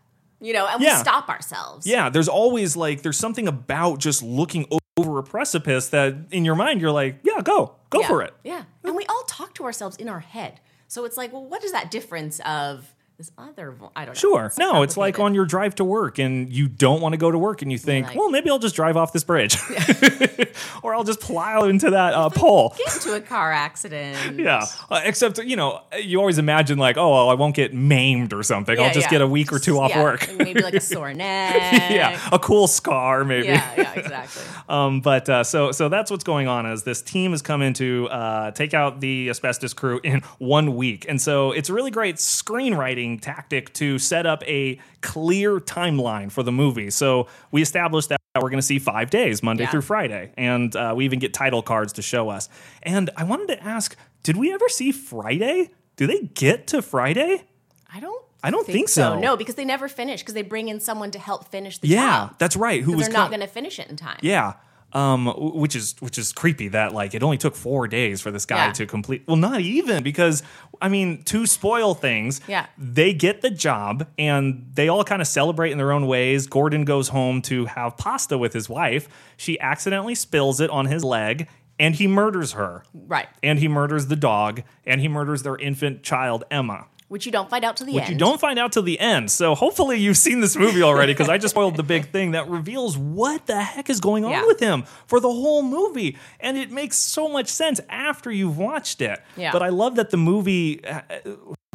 You know, and Yeah. we stop ourselves. Yeah, there's always like there's something about just looking over a precipice that in your mind you're like, yeah, go, go Yeah. for it. Yeah. And we all talk to ourselves in our head. So it's like, well, what is that difference of this other vo- I don't know. Sure. No, it's like on your drive to work and you don't want to go to work and you think, like- well, maybe I'll just drive off this bridge. *laughs* *laughs* or I'll just plow into that uh, pole. get into a car accident. *laughs* Yeah. Uh, except, you know, you always imagine like, oh, well, I won't get maimed or something. I'll just yeah. get a week or two off Yeah, work. Maybe like a sore neck. yeah. A cool scar, maybe. Yeah, yeah, exactly. Um, but uh, so so that's what's going on is this team has come in to uh, take out the asbestos crew in one week, and so it's really great screenwriting tactic to set up a clear timeline for the movie. So we established that we're going to see five days, Monday Yeah. through Friday, and uh, we even get title cards to show us. And I wanted to ask, did we ever see Friday? Do they get to Friday? I don't. I don't think so. No, because they never finish because they bring in someone to help finish the Yeah, job. that's right. Who was they're not co- going to finish it in time. Yeah. Um, which is which is creepy that like it only took four days for this guy Yeah. to complete. Well, not even because I mean to spoil things. Yeah. they get the job and they all kind of celebrate in their own ways. Gordon goes home to have pasta with his wife. She accidentally spills it on his leg. and he murders her. Right. And he murders the dog, and he murders their infant child, Emma. Which you don't find out to the Which end. you don't find out till the end. So hopefully you've seen this movie already because I just spoiled the big thing that reveals what the heck is going on Yeah. with him for the whole movie. And it makes so much sense after you've watched it. Yeah. But I love that the movie uh,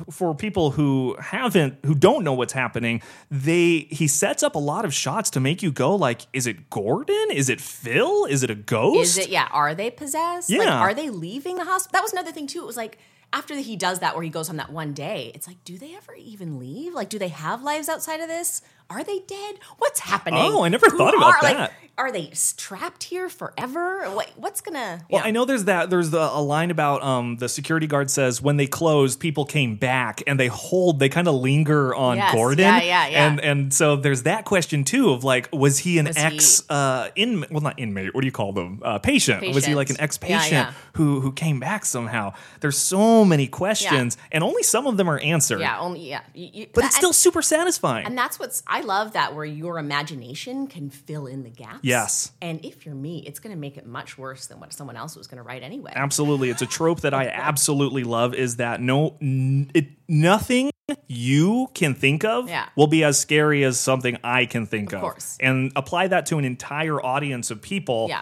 for people who haven't who don't know what's happening, they he sets up a lot of shots to make you go like is it Gordon? Is it Phil? Is it a ghost? Is it? Yeah. Are they possessed? Like, Yeah. are they leaving the hospital? That was another thing too. It was like after he does that, where he goes on that one day. It's like, do they ever even leave? Like, do they have lives outside of this? Are they dead? What's happening? Oh, I never Who thought about are, like, that. are they trapped here forever? What, what's gonna? Well, yeah. I know there's that. There's the, a line about um, the security guard says when they closed, people came back and they hold. They kind of linger on Yes, Gordon. yeah, yeah, yeah. And and so there's that question too of like, was he an Was he- ex uh, inmate? Well, not inmate. What do you call them? Uh, patient. Was he like an ex patient Yeah, yeah. who who came back somehow? There's so many questions, and only some of them are answered. Yeah. Only. Yeah. You- you- But that- it's still super satisfying. And that's what's I love that where your imagination can fill in the gaps. Yes. And if you're me, it's going to make it much worse than what someone else was going to write anyway. Absolutely, it's a trope that I *laughs* absolutely love. Is that no, n- it nothing you can think of Yeah. will be as scary as something I can think of. course. and apply that to an entire audience of people. Yeah.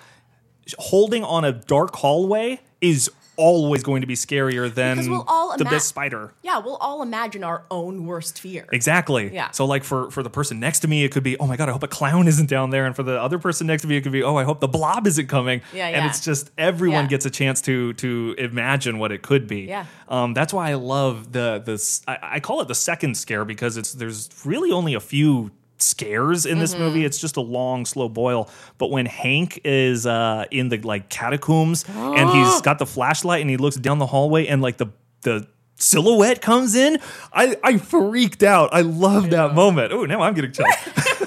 holding on a dark hallway is always going to be scarier than we'll all the ima- best spider. Yeah, we'll all imagine our own worst fear. Exactly. Yeah. So like for for the person next to me, it could be, oh my god, I hope a clown isn't down there, and for the other person next to me, it could be, oh, I hope the blob isn't coming. Yeah, yeah. And it's just everyone Yeah. gets a chance to to imagine what it could be. Yeah. Um, that's why I love the this. I, I call it the second scare because it's there's really only a few scares in this Mm-hmm. movie it's just a long slow boil. But when hank is uh in the like catacombs and he's *gasps* got the flashlight and he looks down the hallway and like the the silhouette comes in i i freaked out. I love that moment. Oh now i'm getting chills. *laughs*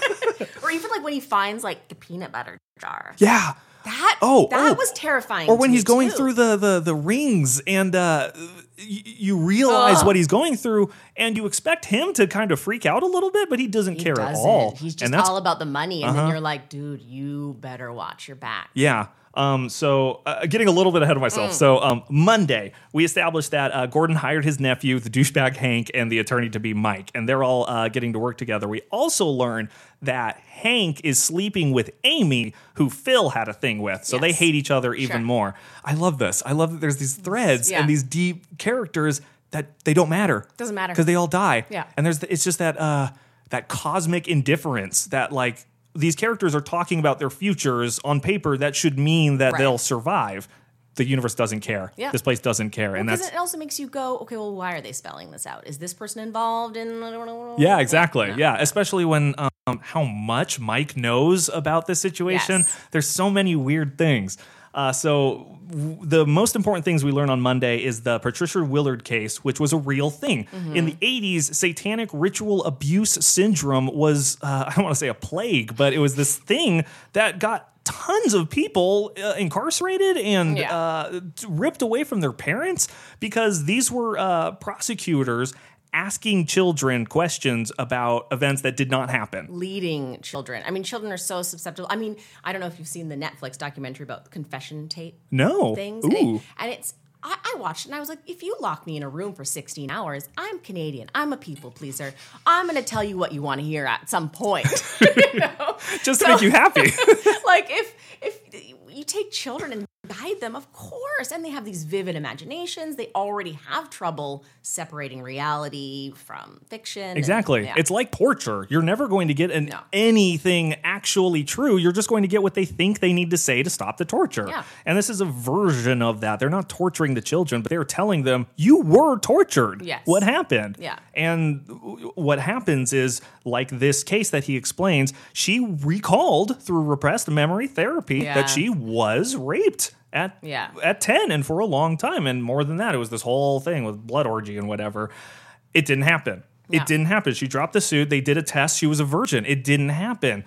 Or even like when he finds like the peanut butter jar. yeah That Oh, that oh. was terrifying. or to when me, he's going too. through the the the rings and uh y- you realize Ugh. what he's going through and you expect him to kind of freak out a little bit but he doesn't He care at doesn't. all He's and just that's all about the money, and Uh-huh. then you're like, dude, you better watch your back. Yeah. Um, so, uh, getting a little bit ahead of myself. So, um, Monday, we established that uh, Gordon hired his nephew, the douchebag Hank, and the attorney to be Mike, and they're all uh, getting to work together. We also learn that Hank is sleeping with Amy, who Phil had a thing with. So, they hate each other even Sure. more. I love this. I love that there's these threads Yeah. and these deep characters that they don't matter. Doesn't matter. Because they all die. Yeah. And there's the, it's just that uh that cosmic indifference that like these characters are talking about their futures on paper that should mean that Right. they'll survive. The universe doesn't care. Yeah. This place doesn't care. and that's it also makes you go, okay, well, why are they spelling this out? Is this person involved in? Yeah, exactly. Yeah, especially when um, how much Mike knows about this situation. Yes. There's so many weird things. Uh, so w- the most important things we learn on Monday is the Patricia Willard case, which was a real thing Mm-hmm. in the 80s. Satanic ritual abuse syndrome was uh, *laughs* I don't want to say a plague, but it was this thing that got tons of people uh, incarcerated and Yeah. uh, ripped away from their parents because these were uh, prosecutors asking children questions about events that did not happen. leading children. I mean, children are so susceptible. I mean, I don't know if you've seen the Netflix documentary about the confession tape No. things. And, it- and it's, I, I watched it and I was like, if you lock me in a room for 16 hours, I'm Canadian. I'm a people pleaser. I'm going to tell you what you want to hear at some point. *laughs* you know? *laughs* Just to make you happy. *laughs* like if if you take children and guide them, of course, and they have these vivid imaginations, they already have trouble separating reality from fiction. and- exactly. yeah. It's like torture. You're never going to get an, No. anything actually true. You're just going to get what they think they need to say to stop the torture. Yeah. And this is a version of that. They're not torturing the children, but they're telling them, you were tortured. Yes. What happened? Yeah. And what happens is, like this case that he explains, she recalled through repressed memory therapy Yeah. that she was raped at Yeah. at 10 and for a long time. And more than that it was this whole thing with blood orgy and whatever. It didn't happen. Yeah. it didn't happen. She dropped the suit. They did a test. She was a virgin. It didn't happen.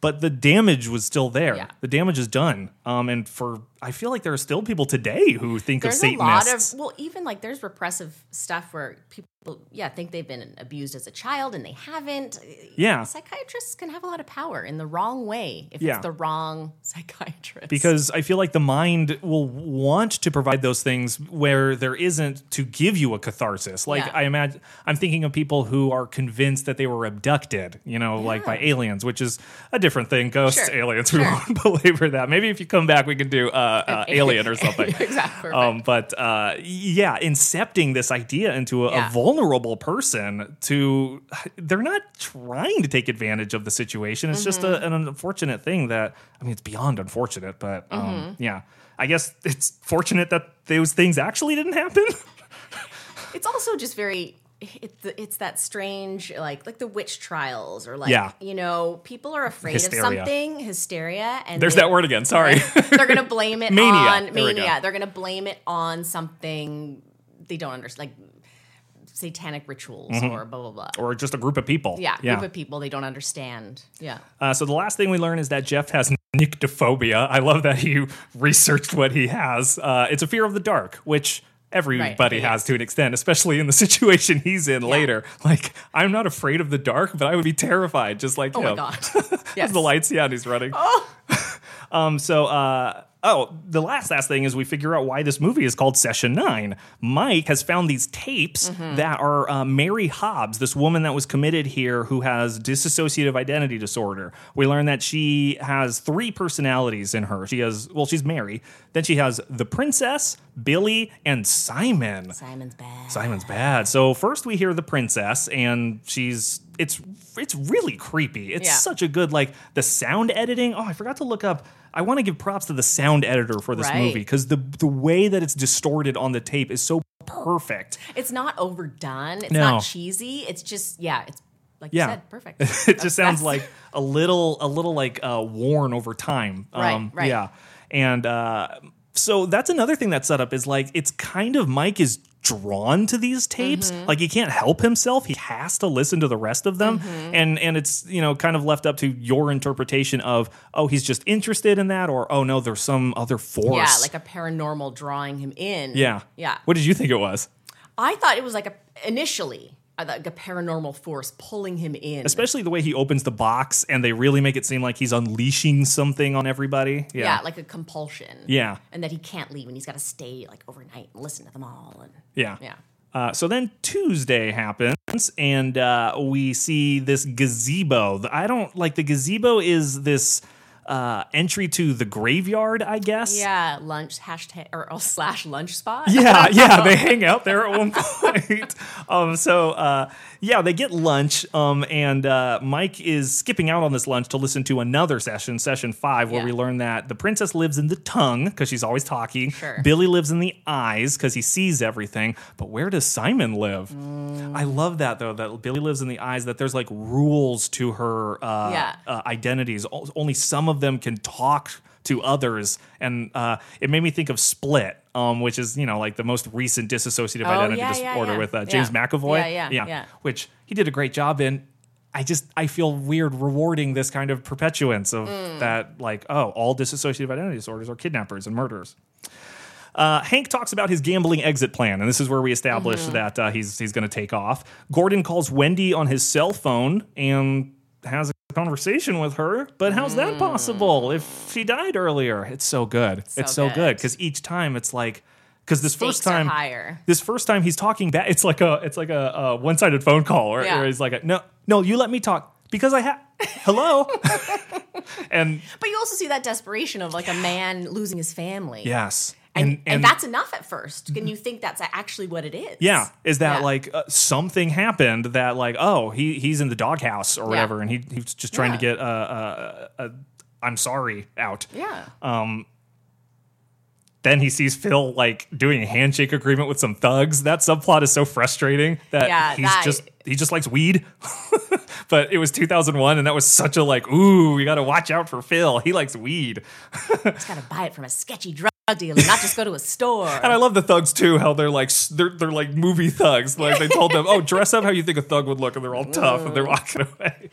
But the damage was still there. Yeah. the damage is done. Um, and for I feel like there are still people today who think there's of a lot of well even like there's repressive stuff where people yeah think they've been abused as a child and they haven't Yeah. psychiatrists can have a lot of power in the wrong way if Yeah. it's the wrong *laughs* psychiatrist because I feel like the mind will want to provide those things where there isn't to give you a catharsis. Like Yeah. I imagine, I'm thinking of people who are convinced that they were abducted, you know, like by aliens, which is a different thing. Ghosts, Sure. aliens, we won't *laughs* belabor that. Maybe if you come back, we can do uh, uh, Alien or something. *laughs* exactly. Um, but uh, yeah, incepting this idea into a, Yeah. a vulnerable person to they're not trying to take advantage of the situation. It's just Mm-hmm. a, an unfortunate thing that I mean, it's beyond unfortunate, but um, Mm-hmm. yeah, I guess it's fortunate that those things actually didn't happen. it's also just very it's, it's that strange like like the witch trials or like Yeah. you know people are afraid Hysteria. of something hysteria and There's they- that word again. Sorry. *laughs* they're gonna blame it *laughs* Mania. on There mania they're gonna blame it on something they don't understand like satanic rituals or blah blah blah Mm-hmm. or just a group of people. yeah, group of people they don't understand yeah Uh, so the last thing we learn is that Jeff has *laughs* nyctophobia. I love that he researched what he has. Uh, it's a fear of the dark, which everybody Right, has to an extent, especially in the *laughs* situation he's in later. Like, I'm not afraid of the dark, but I would be terrified, just like oh him. my god *laughs* yes. the lights, yeah, and he's running. *laughs* um. So, uh, oh, the last last thing is we figure out why this movie is called Session Nine. Mike has found these tapes Mm-hmm. that are uh, Mary Hobbs, this woman that was committed here who has dissociative identity disorder. We learn that she has three personalities in her. She has, well, she's Mary. Then she has the princess, Billy, and Simon. simon's bad Simon's bad. So first we hear the princess, and she's it's it's really creepy. It's Yeah. such a good like the sound editing. Oh, I forgot to look up. I want to give props to the sound editor for this Right. movie because the the way that it's distorted on the tape is so perfect. it's not overdone it's No. not cheesy it's just yeah it's like Yeah. you said perfect *laughs* it That's- just sounds like a little a little like uh, worn over time. Um, Right, right. Yeah, and uh, so that's another thing that's set up is like it's kind of Mike is drawn to these tapes. Mm-hmm. Like he can't help himself; he has to listen to the rest of them, Mm-hmm. and and it's you know kind of left up to your interpretation of oh he's just interested in that or oh no there's some other force. yeah like a paranormal drawing him in yeah yeah What did you think it was? I thought it was like a initially like a paranormal force pulling him in. Especially the way he opens the box and they really make it seem like he's unleashing something on everybody. yeah. like a compulsion. Yeah. and that he can't leave and he's got to stay like overnight and listen to them all. And Yeah. yeah, Uh, so then Tuesday happens, and uh, we see this gazebo. I don't like the gazebo is this uh, entry to the graveyard, I guess. yeah, lunch hashtag or, or slash lunch spot. Yeah, *laughs* yeah, they hang out there at one point. *laughs* um, so uh, yeah, they get lunch, um, and uh, Mike is skipping out on this lunch to listen to another session, session five, where Yeah. we learn that the princess lives in the tongue because she's always talking. Sure. Billy lives in the eyes because he sees everything. But where does Simon live? Mm. I love that though. That Billy lives in the eyes. That there's like rules to her uh, Yeah. uh, identities. Only some of them can talk to others, and uh, it made me think of Split, um, which is you know like the most recent dissociative Oh, identity yeah, yeah, disorder yeah. with uh, James Yeah. McAvoy. Yeah, yeah, yeah. which he did a great job in. I just I feel weird rewarding this kind of perpetuance of Mm. that like oh all dissociative identity disorders are kidnappers and murderers. Uh, Hank talks about his gambling exit plan, and this is where we establish Mm-hmm. that uh, he's he's going to take off. Gordon calls Wendy on his cell phone and has a conversation with her. But how's that mm. possible if she died earlier? It's so good. it's so good good. because each time it's like because this first Stakes are time higher. this first time he's talking back. It's like a it's like a, a one sided phone call, or, Yeah. or he's like, no, no, you let me talk because I have *laughs* hello, *laughs* and But you also see that desperation of like a man losing his family. yes, And, and, that's enough at first. And you think that's actually what it is. Yeah, is that Yeah. like uh, something happened that like oh he he's in the doghouse or whatever and he he's just trying to Yeah. get a, a, a, a I'm sorry out. Yeah. Um. Then he sees Phil like doing a handshake agreement with some thugs. That subplot is so frustrating that Yeah, he's that- just he just likes weed. *laughs* but it was 2001 and that was such a like ooh we got to watch out for Phil. He likes weed. Just got to buy it from a sketchy drug dealer, not just go to a store. And I love the thugs too. How they're like they're they're like movie thugs. Like they told them, "Oh, dress up how you think a thug would look," and they're all tough and they're walking away.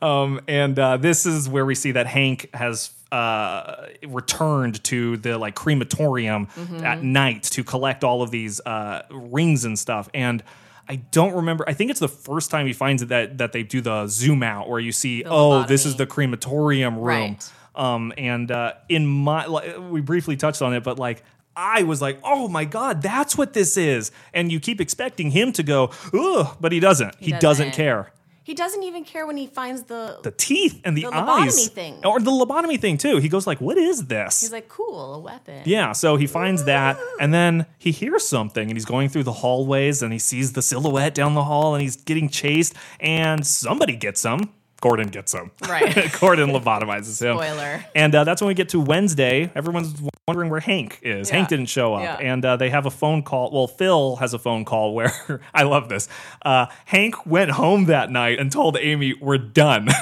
Um, and uh, this is where we see that Hank has uh, returned to the like crematorium Mm-hmm. at night to collect all of these uh, rings and stuff. And I don't remember. I think it's the first time he finds it that that they do the zoom out where you see, oh, this is the crematorium room. Right. Um, and uh, in my, like, we briefly touched on it, but like. I was like, "Oh my god, that's what this is!" And you keep expecting him to go, "Ugh," but he doesn't. He, doesn't. doesn't. care. He doesn't even care when he finds the. The teeth and the, The eyes, lobotomy thing. or the lobotomy thing too. He goes like, "What is this?" he's like, cool, a weapon. Yeah, so he finds that, and then he hears something, and he's going through the hallways, and he sees the silhouette down the hall, and he's getting chased, and somebody gets him. Gordon gets him. Right. *laughs* Gordon lobotomizes him. Spoiler. And uh, that's when we get to Wednesday. Everyone's wondering where Hank is. Yeah. Hank didn't show up, Yeah. and uh, they have a phone call. Well, Phil has a phone call where *laughs* I love this. Uh, Hank went home that night and told Amy, "We're done." *laughs*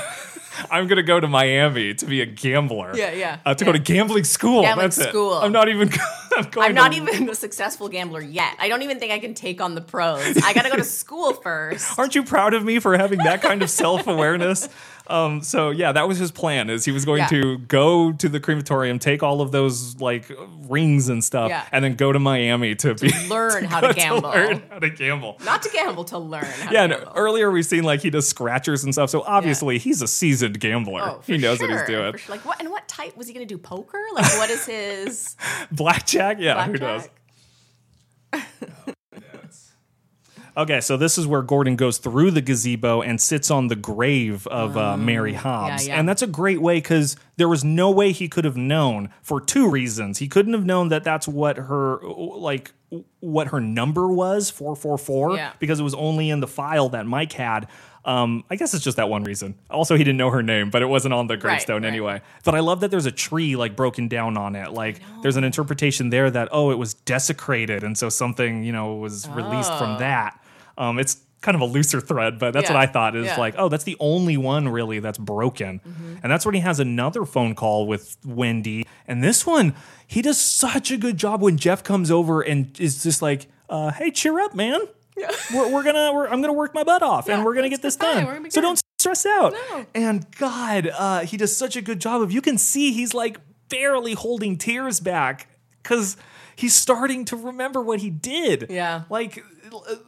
I'm gonna go to Miami to be a gambler. Yeah, yeah, Uh, to go to gambling school. Gambling That's it. school. I'm not even. *laughs* I'm, going I'm not to- even a successful gambler yet. I don't even think I can take on the pros. I got to go to *laughs* school first. Aren't you proud of me for having that kind of *laughs* self awareness? Um, so yeah, that was his plan. Is he was going Yeah. to go to the crematorium, take all of those like rings and stuff, Yeah. and then go to Miami to, be *laughs* Learn how *laughs* to gamble. learn how to gamble. Not to gamble, to learn. How Yeah, to earlier we've seen like he does scratchers and stuff. So obviously he's a seasoned gambler. Oh, he knows what he's sure, doing. sure. Like what? And what type was he going to do? Poker? Like what is his *laughs* Blackjack, yeah, who does? Okay, so this is where Gordon goes through the gazebo and sits on the grave of uh, Mary Hobbs. Oh, yeah. And that's a great way because there was no way he could have known for two reasons. He couldn't have known that that's what her, like, what her number was, 444, Yeah. because it was only in the file that Mike had. Um, I guess it's just that one reason. Also, he didn't know her name, but it wasn't on the gravestone right. anyway. But I love that there's a tree like broken down on it. Like there's an interpretation there that oh, it was desecrated, and so something you know was released from Oh. that. Um, it's kind of a looser thread, but that's Yeah. what I thought is Yeah. Mm-hmm. like oh, that's the only one really that's broken. And that's when he has another phone call with Wendy, and this one he does such a good job when Jeff comes over and is just like, uh, "Hey, cheer up, man." *laughs* We're, we're gonna we're, I'm gonna work my butt off and we're gonna get this done. Gonna So good. don't stress out. No. And God, uh, he does such a good job of you can see he's like barely holding tears back because he's starting to remember what he did. Yeah. Like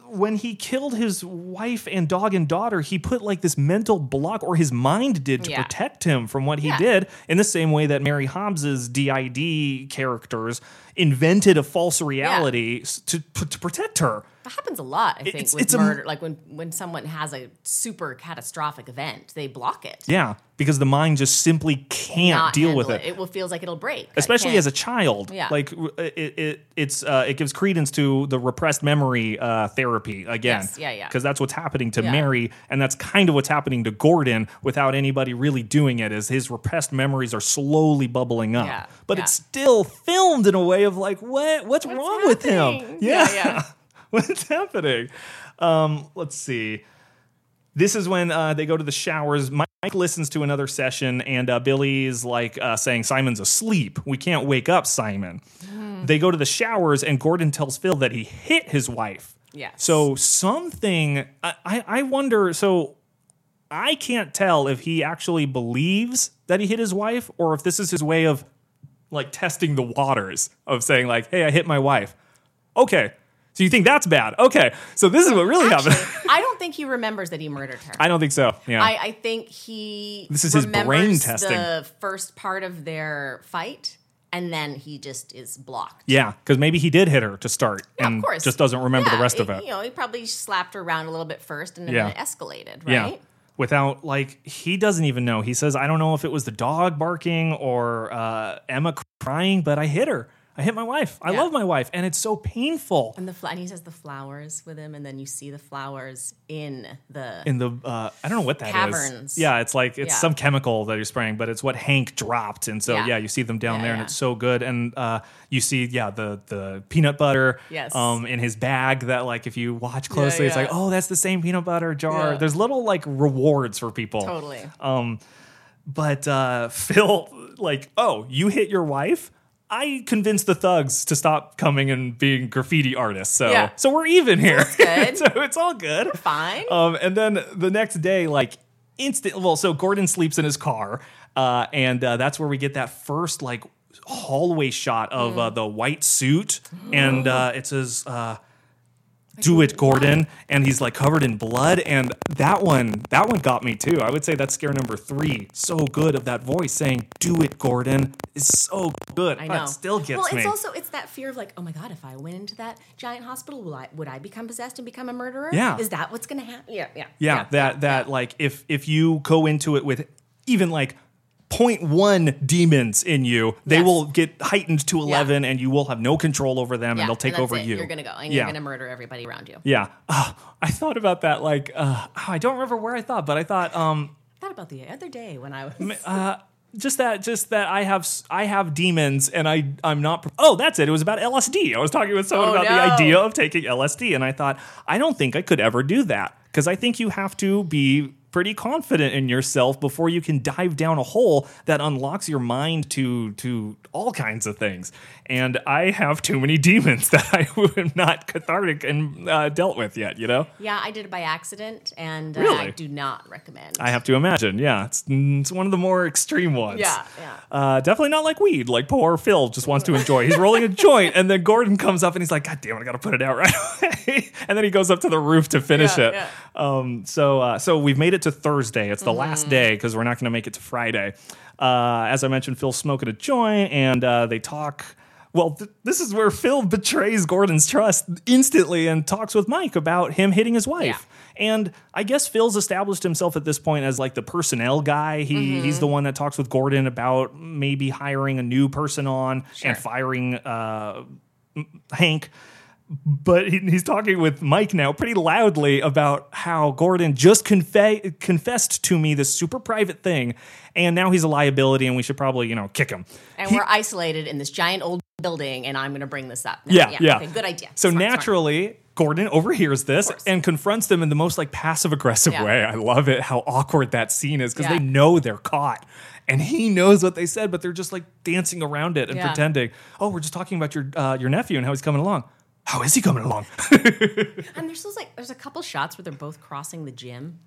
when he killed his wife and dog and daughter, he put like this mental block, or his mind did, to Yeah. protect him from what he Yeah. did. In the same way that Mary Hobbs's DID characters invented a false reality s- to, to protect her. That happens a lot, I think, It's- with it's a- murder. like when when someone has a super catastrophic event, they block it. Yeah, because the mind just simply can't Not deal with it. It will feels like it'll break. Especially as a child. Yeah. Like it, it it's uh, it gives credence to the repressed memory uh, therapy again. Yes, yeah, yeah. Because that's what's happening to Yeah. Mary, and that's kind of what's happening to Gordon without anybody really doing it. Is his repressed memories are slowly bubbling up, Yeah, but yeah. it's still filmed in a way of like, what what's, wrong with him? happening? Yeah, yeah. *laughs* what's happening? Um, let's see. This is when uh, they go to the showers. Mike listens to another session, and uh, Billy is like uh, saying, Simon's asleep. We can't wake up Simon. Mm. They go to the showers, and Gordon tells Phil that he hit his wife. Yes. So something, I, I, I wonder, so I can't tell if he actually believes that he hit his wife or if this is his way of like testing the waters of saying, like, hey, I hit my wife. Okay. So you think that's bad? Okay. So this is what really Actually, happened. *laughs* I don't think he remembers that he murdered her. I don't think so. Yeah. I, I think he This is his brain testing. the first part of their fight, and then he just is blocked. yeah, because maybe he did hit her to start Yeah, and of course. just doesn't remember Yeah, the rest of it. You know, he probably slapped her around a little bit first, and then Yeah. it escalated, Yeah. right? Without like he doesn't even know. He says, I don't know if it was the dog barking or uh, Emma crying, but I hit her. I hit my wife. I Yeah. love my wife, and it's so painful. And the fl- and he says the flowers with him, and then you see the flowers in the in the uh, I don't know what that is. Caverns. Yeah, it's like it's Yeah. some chemical that you're spraying, but it's what Hank dropped, and so yeah, Yeah. you see them down Yeah, there, and yeah. it's so good. And uh, you see, yeah, the the peanut butter, Yes. um, in his bag. That like if you watch closely, it's yeah. like oh, that's the same peanut butter jar. Yeah. There's little like rewards for people. totally. Um, But uh, *laughs* Phil, like, oh, you hit your wife. I convinced the thugs to stop coming and being graffiti artists. So, Yeah. so we're even here. good. *laughs* so it's all good. Fine. Um, and then the next day, like instant. Well, so Gordon sleeps in his car, uh, and uh, that's where we get that first like hallway shot of uh, the white suit, and uh, it says. Do it, Gordon. And he's like covered in blood. And that one, that one got me too. I would say that's scare number three. So good of that voice saying, Do it, Gordon. is so good. I know. It still gets well, me. it's also it's that fear of like, oh my god, if I went into that giant hospital, will I would I become possessed and become a murderer? Yeah. Is that what's gonna happen? Yeah, yeah. yeah, that that like if if you go into it with even like 0.1 demons in you, they Yes. will get heightened to 11 and you will have no control over them Yeah, and they'll take that's over it. you. You're gonna go and Yeah. you're gonna murder everybody around you. Yeah. Ah, I thought about that like uh, I don't remember where I thought, but I thought um I thought about the other day when I was uh, just that just that I have i have demons and I I'm not oh that's it it was about LSD I was talking with someone Oh, about the idea of taking LSD and I thought I don't think I could ever do that because I think you have to be pretty confident in yourself before you can dive down a hole that unlocks your mind to to all kinds of things and I have too many demons *laughs* that I am not cathartic and uh, dealt with yet you know Yeah, I did it by accident and uh, Really? I do not recommend. I have to imagine yeah it's, it's one of the more extreme ones yeah, yeah. Uh, definitely not like weed. Like poor Phil just wants to enjoy. He's rolling a joint, and then Gordon comes up and he's like, "God damn it, I got to put it out right *laughs* away." and then he goes up to the roof to finish Yeah, it. yeah. Um, so, uh, so we've made it to Thursday. It's the Mm-hmm. last day because we're not going to make it to Friday. Uh, as I mentioned, Phil's smoking a joint, and uh, they talk. Well, th- this is where Phil betrays Gordon's trust instantly and talks with Mike about him hitting his wife. And I guess Phil's established himself at this point as like the personnel guy. He Mm-hmm. he's the one that talks with Gordon about maybe hiring a new person on Sure. and firing uh, Hank. But he, he's talking with Mike now pretty loudly about how Gordon just confe- confessed to me this super private thing, and now he's a liability, and we should probably you know kick him. And He- we're isolated in this giant old building, and I'm going to bring this up. No, Yeah, yeah. Okay, good idea. So Smart, smart. naturally, Gordon overhears this and confronts them in the most like passive aggressive Yeah. way. I love it how awkward that scene is because Yeah. they know they're caught. And he knows what they said, but they're just like dancing around it and Yeah. pretending. Oh, we're just talking about your uh, your nephew and how he's coming along. How is he coming along? *laughs* And there's those like there's a couple shots where they're both crossing the gym.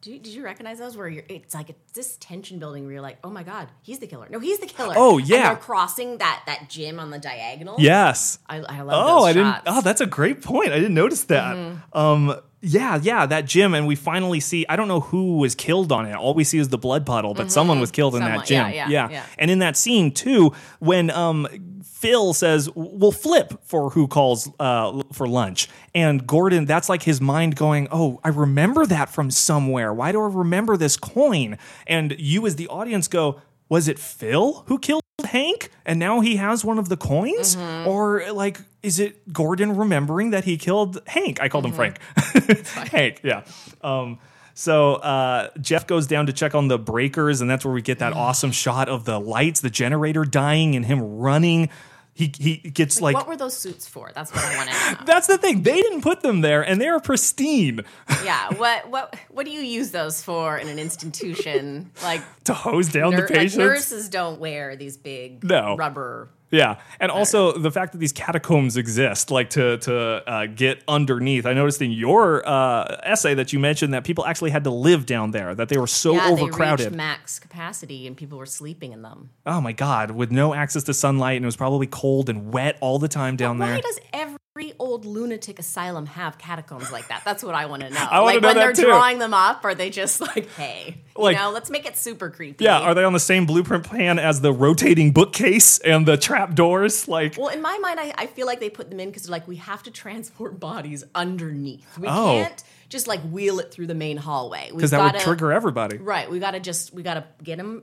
Did you, did you recognize those? Where you're, it's like it's this tension building where you're like, oh my god, he's the killer. No, he's the killer. Oh, And yeah. they're crossing that that gym on the diagonal. yes. I, I love Oh, those I didn't. Mm-hmm. Oh, that's a great point. I didn't notice that. Um, yeah, yeah, that gym, and we finally see. I don't know who was killed on it. All we see is the blood puddle, but someone was killed in that Mm-hmm. Someone- gym. yeah, yeah, yeah. and in that scene too, when um Phil says, "We'll flip for who calls uh, for lunch," and Gordon, that's like his mind going, "Oh, I remember that from somewhere. Why do I remember this coin?" And you, as the audience, go, "Was it Phil who killed?" Hank and now he has one of the coins Mm-hmm. or like is it Gordon remembering that he killed Hank I called him Frank *laughs* Mm-hmm. *laughs* Hank yeah um so uh, Jeff goes down to check on the breakers, and that's where we get that awesome shot of the lights, the generator dying, and him running. He he gets like, what were those suits for? That's what I want to *laughs* know. that's the thing. They didn't put them there, and they're pristine *laughs* yeah. What what what do you use those for in an institution? Like, *laughs* to hose down nur- the like patients. nurses don't wear these big No. rubber. Yeah, and also the fact that these catacombs exist, like to to uh, get underneath. I noticed in your uh, essay that you mentioned that people actually had to live down there, that they were so yeah, they overcrowded. reached max capacity, and people were sleeping in them. oh my god, with no access to sunlight, and it was probably cold and wet all the time down Why there. Why does every old lunatic asylum have catacombs like that? That's what I want to *laughs* know. I like know when that they're too. drawing them up, are they just like, *laughs* hey, Like- you know, let's make it super creepy? Yeah, are they on the same blueprint plan as the rotating bookcase and the trap doors? Like, Well, in my mind, I, I feel like they put them in because they're like we have to transport bodies underneath. We Oh. can't just like wheel it through the main hallway because that would trigger everybody. Right, we gotta just we gotta get them.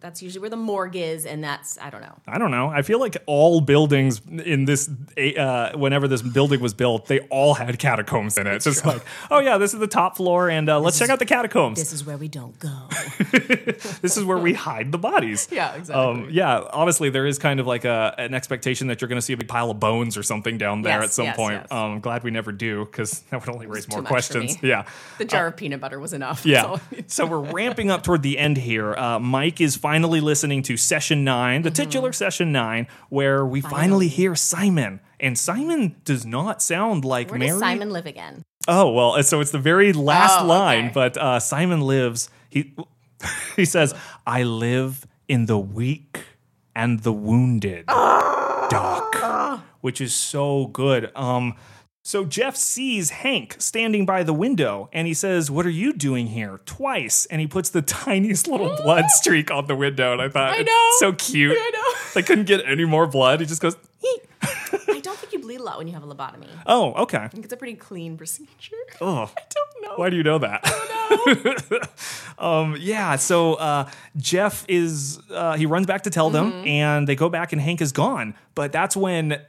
That's usually where the morgue is, and that's I don't know. I don't know. I feel like all buildings in this, uh, whenever this building was built, they all had catacombs in it. Just like, oh yeah, this is the top floor, and uh, let's check out the catacombs. This is where we don't go. *laughs* this is where we hide the bodies. *laughs* Yeah, exactly. Um, yeah, honestly, there is kind of like a an expectation that you're going to see a big pile of bones or something down there Yes, at some yes, point. yes. Um, I'm glad we never do because *laughs* that would only raise more questions. Yeah. The jar of peanut butter was enough. Yeah. So- so we're ramping up toward the end here. Uh, Mike is finally listening to session nine, the titular session nine, where we finally. Mm-hmm. Finally. hear Simon. And Simon does not sound like Where Mary. does Simon live again? Oh well, so it's the very last Oh, line, okay. but uh, Simon lives. He *laughs* he says, "I live in the weak and the wounded, *gasps* Doc," which is so good. Um, so Jeff sees Hank standing by the window, and he says, "What are you doing here?" Twice, and he puts the *laughs* tiniest little blood streak on the window, and I thought, I know. so cute. I know. *laughs* They couldn't get any more blood. He just goes, *laughs* I don't think you bleed a lot when you have a lobotomy. "Oh, okay." I think it's a pretty clean procedure. Oh. I don't know. Why do you know that? um, yeah, so uh, Jeff is, uh, he runs back to tell them, Mm-hmm. and they go back, and Hank is gone. But that's when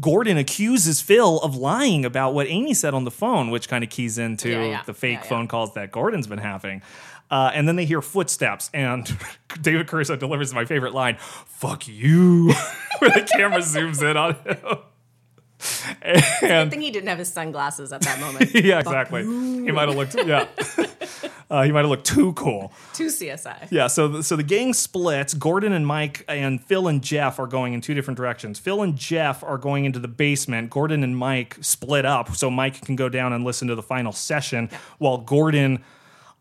Gordon accuses Phil of lying about what Amy said on the phone, which kind of keys into Yeah, yeah. the fake Yeah, phone calls that Gordon's been having. Uh, and then they hear footsteps, and *laughs* David Caruso delivers my favorite line "Fuck you," *laughs* where the camera zooms in on him. I And think he didn't have his sunglasses at that moment. *laughs* yeah, exactly. He might have looked. Yeah, uh, he might have looked too cool. To CSI. Yeah. So, the, so the gang splits. Gordon and Mike and Phil and Jeff are going in two different directions. Phil and Jeff are going into the basement. Gordon and Mike split up, so Mike can go down and listen to the final session, while Gordon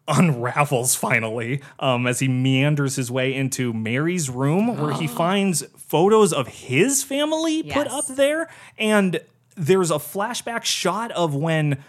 unravels finally um, as he meanders his way into Mary's room, where he finds photos of his family put Yes. up there, and there's a flashback shot of when.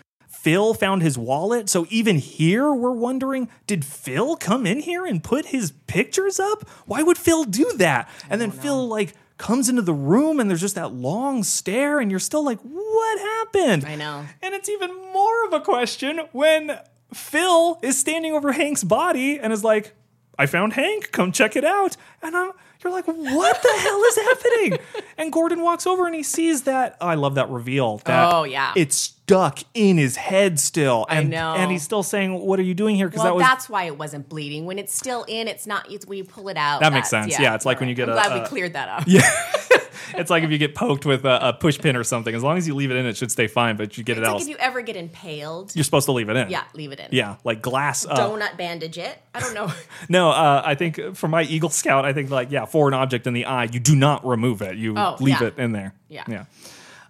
Phil found his wallet. So even here, we're wondering did Phil come in here and put his pictures up? Why would Phil do that? And then Phil, like, comes into the room and there's just that long stare, and you're still like, what happened? I know. And it's even more of a question when Phil is standing over Hank's body and is like, I found Hank, come check it out. And I'm, you're like, what the hell is happening? *laughs* And Gordon walks over and he sees that. Oh, I love that reveal. That Oh, yeah. It's stuck in his head still. And, know. And he's still saying, What are you doing here? Because Well, that was. that's why it wasn't bleeding. When it's still in, it's not. It's when you pull it out. That makes sense. Yeah, it's like when you get I'm a- glad we cleared that up. Yeah. *laughs* it's like if you get poked with a, a push pin or something. As long as you leave it in, it should stay fine, but you get It's it like out. if you ever get impaled. You're supposed to leave it in. Yeah, leave it in. Yeah, like glass. Uh, Donut bandage it. I don't know. *laughs* No, uh, I think for my Eagle Scout, I think like yeah, for an object in the eye, you do not remove it. You Oh, leave yeah. it in there. Yeah. yeah.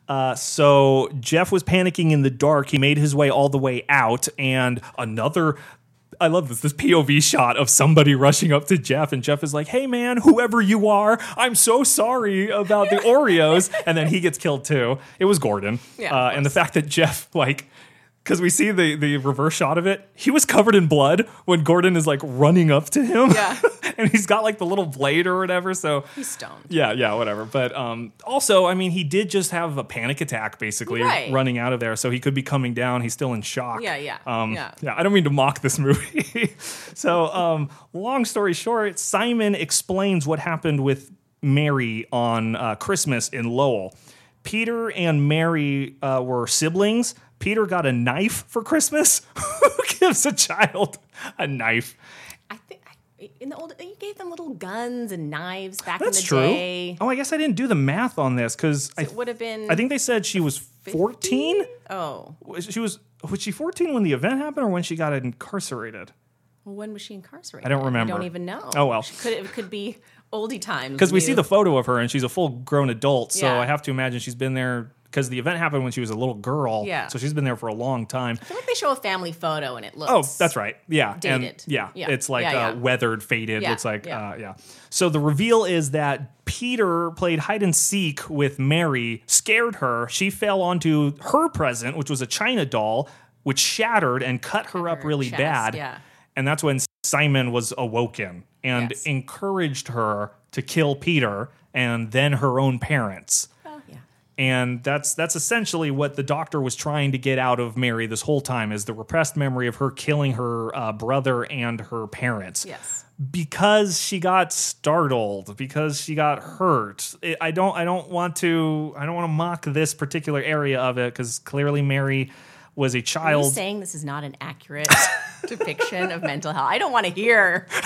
Uh, so Jeff was panicking in the dark. He made his way all the way out, and another. I love this this POV shot of somebody rushing up to Jeff, and Jeff is like, "Hey man, whoever you are, I'm so sorry about the Oreos," and then he gets killed too. It was Gordon, Yeah, uh, and the fact that Jeff like because we see the the reverse shot of it. He was covered in blood when Gordon is like running up to him. Yeah. *laughs* and he's got like the little blade or whatever. So He's stoned. yeah, yeah, whatever. But um, also, I mean, he did just have a panic attack basically Right. running out of there, so he could be coming down. He's still in shock. Yeah, yeah, Um, yeah. I don't mean to mock this movie. *laughs* so, um, long story short, Simon explains what happened with Mary on uh, Christmas in Lowell. Peter and Mary uh, were siblings. Peter got a knife for Christmas. *laughs* Who gives a child a knife? I think I- in the old you gave them little guns and knives back That's in the true. day. Oh, I guess I didn't do the math on this because I, It would have been. I think they said she was 14. Oh, She was was she 14 when the event happened or when she got incarcerated? well, when was she incarcerated? I don't remember. I don't even know. Oh, well. She could it could be oldie times. *laughs* Because we see the photo of her and she's a full grown adult, so Yeah. I have to imagine she's been there because the event happened when she was a little girl. Yeah. So she's been there for a long time. I feel like they show a family photo and it looks. Oh, that's right. Yeah. And Dated. yeah, Yeah. It's like Yeah, yeah. Uh, weathered, faded. Yeah, It's like, yeah. Uh, yeah. So the reveal is that Peter played hide and seek with Mary, scared her. She fell onto her present, which was a China doll, which shattered and cut her up really chest, bad. yeah. And that's when Simon was awoken and Yes. encouraged her to kill Peter and then her own parents yeah. And that's that's essentially what the doctor was trying to get out of Mary this whole time is the repressed memory of her killing her uh, brother and her parents Yes. because she got startled because she got hurt It- I don't I don't want to I don't want to mock this particular area of it because clearly Mary was a child saying this is not an accurate *laughs* depiction of mental health? I don't want to hear. *laughs*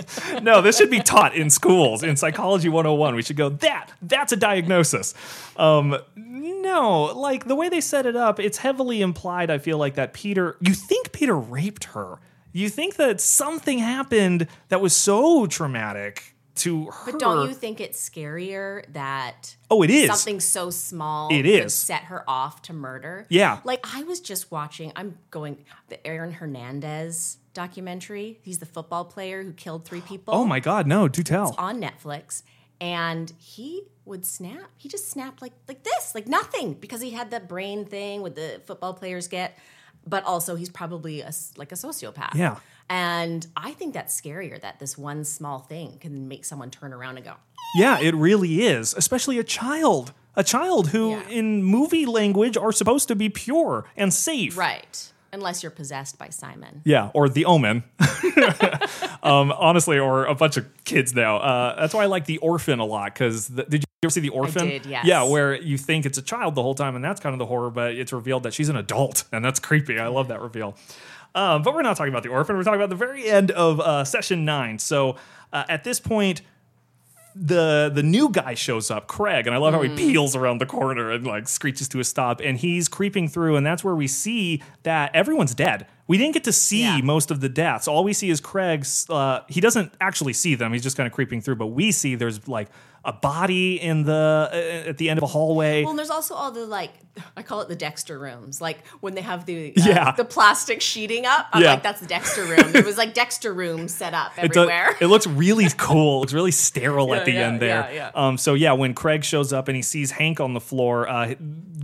*laughs* no, this should be taught in schools in psychology 101. We should go that that's a diagnosis. Um, no, like the way they set it up, it's heavily implied. I feel like that Peter, you think Peter raped her. You think that something happened that was so traumatic to her. But don't you think it's scarier that Oh, it is. something so small It is. set her off to murder? Yeah. Like I was just watching, I'm going the Aaron Hernandez documentary. He's the football player who killed three *gasps* people Oh my God, no! Do tell. on Netflix. And he would snap. He just snapped like like this, like nothing, because he had that brain thing with the football players get. But also, he's probably a, like a sociopath. Yeah. And I think that's scarier that this one small thing can make someone turn around and go, Yeah, it really is. Especially a child. A child who, Yeah. in movie language, are supposed to be pure and safe. right. Unless you're possessed by Simon. Yeah, or The Omen. *laughs* um, honestly, or a bunch of kids now. Uh, that's why I like The Orphan a lot. Because did you ever see The Orphan? did, yes. Yeah, where you think it's a child the whole time, and that's kind of the horror, but it's revealed that she's an adult, and that's creepy. I love that reveal. Um, but we're not talking about The Orphan. We're talking about the very end of uh, session nine. So uh, at this point, the the new guy shows up, Craig, and I love how he Mm. peels around the corner and like screeches to a stop, and he's creeping through, and that's where we see that everyone's dead. We didn't get to see Yeah. most of the deaths. All we see is Craig's. Uh, he doesn't actually see them. He's just kind of creeping through, but we see there's like a body in the uh, at the end of a hallway. Well, and there's also all the like, *sighs* I call it the Dexter rooms. Like when they have the uh, Yeah. the plastic sheeting up. I'm Yeah. like, that's the Dexter room. it was like Dexter room set up It, does- everywhere. it looks really *laughs* cool. It's really sterile at the yeah, end there. yeah, yeah. Um, so yeah, when Craig shows up and he sees Hank on the floor, uh,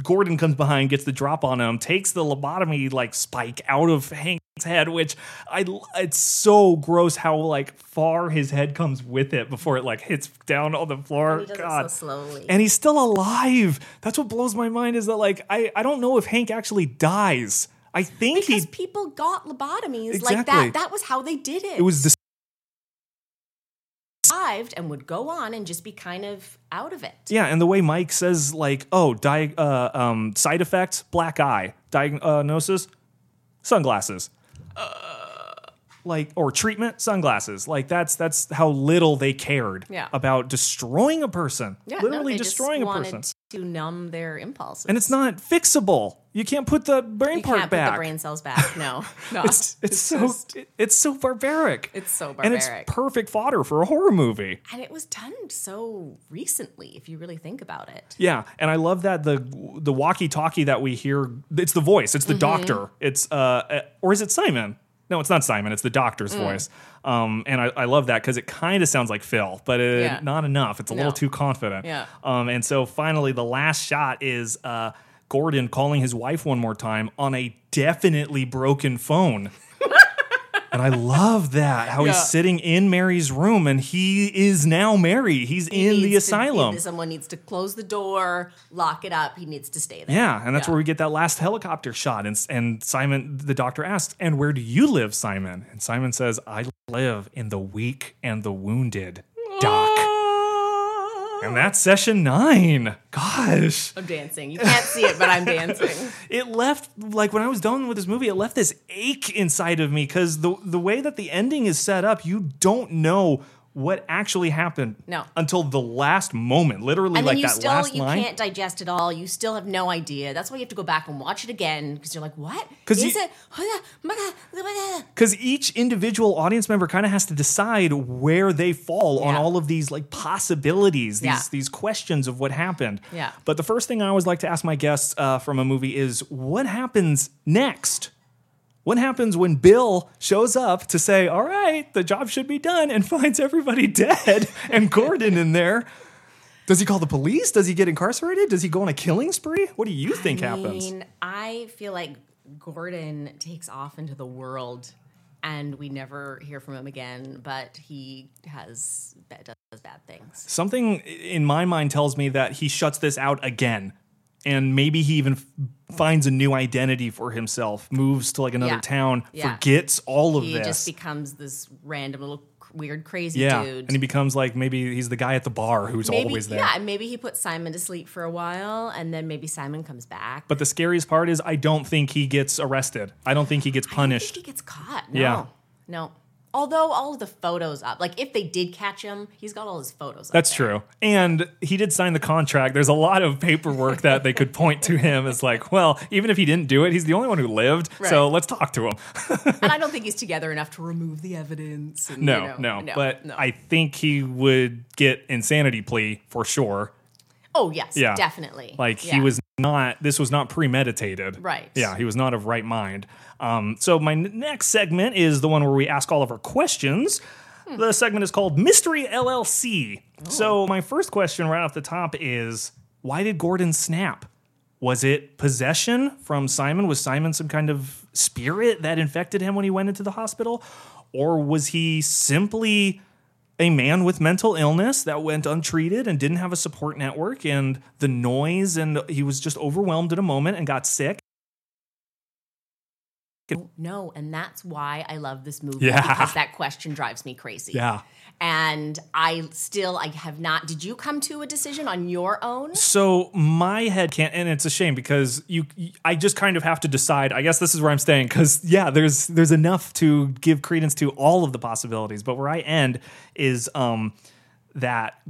Gordon comes behind, gets the drop on him, takes the lobotomy like spike out of Hank's head, which I it's so gross how like far his head comes with it before it like hits down on the floor. does God. so. And he's still alive. That's what blows my mind is that like I, I don't know if Hank actually dies. I think because he people got lobotomies like Exactly. that. That was how they did it. it was the survived and would go on and just be kind of out of it. Yeah, and the way Mike says, like, oh, di- uh, um, side effect, black eye, diagnosis, sunglasses, like, or treatment, sunglasses. Like that's that's how little they cared Yeah. about destroying a person, Yeah, literally no, destroying a person, to numb their impulses. and it's not fixable. You can't put the brain you part can't back. put the brain cells back. No, *laughs* no. it's it's, so just- it's so barbaric. It's so and it's barbaric. perfect fodder for a horror movie. and it was done so recently, if you really think about it. Yeah, and I love that the the walkie-talkie that we hear. It's the voice. It's the Mm-hmm. doctor. It's uh, uh, or is it Simon? No, it's not Simon. It's the doctor's Mm. voice. Um, and I, I love that because it kind of sounds like Phil, but it, Yeah. not enough. It's a little too confident. Yeah. Um, and so finally, the last shot is uh, Gordon calling his wife one more time on a definitely broken phone. And I love that how Yeah. he's sitting in Mary's room and he is now Mary. He's in the to- asylum. he- someone needs to close the door, lock it up. He needs to stay there. Yeah, and that's Yeah. where we get that last helicopter shot. And, and Simon, the doctor asks, And where do you live, Simon? And Simon says, I live in the weak and the wounded. And that's session nine. Gosh. I'm dancing. You can't see it, but I'm dancing. *laughs* It left, like, when I was done with this movie, it left this ache inside of me because the, the way that the ending is set up, you don't know what actually happened No. until the last moment. Literally, And like that still last you line. can't digest it all. You still have no idea. That's why you have to go back and watch it again because you're like, what 'Cause is you- it? *laughs* because each individual audience member kind of has to decide where they fall on all of these like possibilities, these Yeah. these questions of what happened. Yeah. But the first thing I always like to ask my guests uh, from a movie is, what happens next? What happens when Bill shows up to say, "All right, the job should be done," and *laughs* finds everybody dead and Gordon in there? Does he call the police? Does he get incarcerated? Does he go on a killing spree? What do you think happens? I happens? mean, I feel like Gordon takes off into the world and we never hear from him again, but he has does bad things. something in my mind tells me that he shuts this out again and maybe he even f- finds a new identity for himself moves to like another Yeah. town Yeah. forgets all of this. He this just becomes this random little weird crazy yeah dude. and he becomes like maybe he's the guy at the bar who's maybe, always there Yeah, and maybe he puts Simon to sleep for a while and then maybe Simon comes back. but the scariest part is i don't think he gets arrested i don't think he gets I don't punished think he gets caught. No. Yeah. No. Although all of the photos up, like if they did catch him, he's got all his photos. That's true. And he did sign the contract. There's a lot of paperwork that they could point to him as like, well, even if he didn't do it, he's the only one who lived. So let's talk to him. *laughs* And I don't think he's together enough to remove the evidence. And, no, you know, no, But no. I think he would get insanity plea for sure. oh yes, Yeah. definitely. Like he was not. This was not premeditated. Right. Yeah, he was not of right mind. Um, so my n- next segment is the one where we ask all of our questions. Hmm. The segment is called Mystery LLC. So my first question right off the top is why did Gordon snap? Was it possession from Simon? Was Simon some kind of spirit that infected him when he went into the hospital? Or was he simply a man with mental illness that went untreated and didn't have a support network and the noise and he was just overwhelmed in a moment and got sick? No, and that's why I love this movie Yeah. because that question drives me crazy. Yeah. And I still I have not. Did you come to a decision on your own? So my head can't, and it's a shame because you, I just kind of have to decide. I guess this is where I'm staying because yeah, there's there's enough to give credence to all of the possibilities, but where I end is um that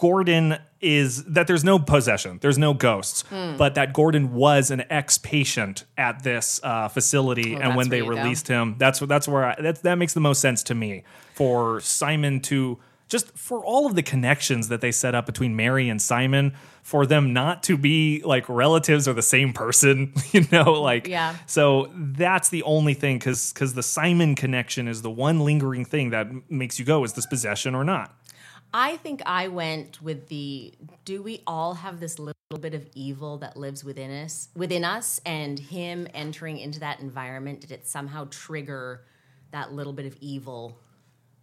Gordon is that there's no possession, there's no ghosts, Hmm. but that Gordon was an ex-patient at this uh, facility, and when they you go. released him, that's that's where I, that that makes the most sense to me for Simon to just for all of the connections that they set up between Mary and Simon, for them not to be like relatives or the same person, *laughs* you know, like Yeah. So that's the only thing because because the Simon connection is the one lingering thing that makes you go is this possession or not. I think I went with the do we all have this little bit of evil that lives within us within us and him entering into that environment did it somehow trigger that little bit of evil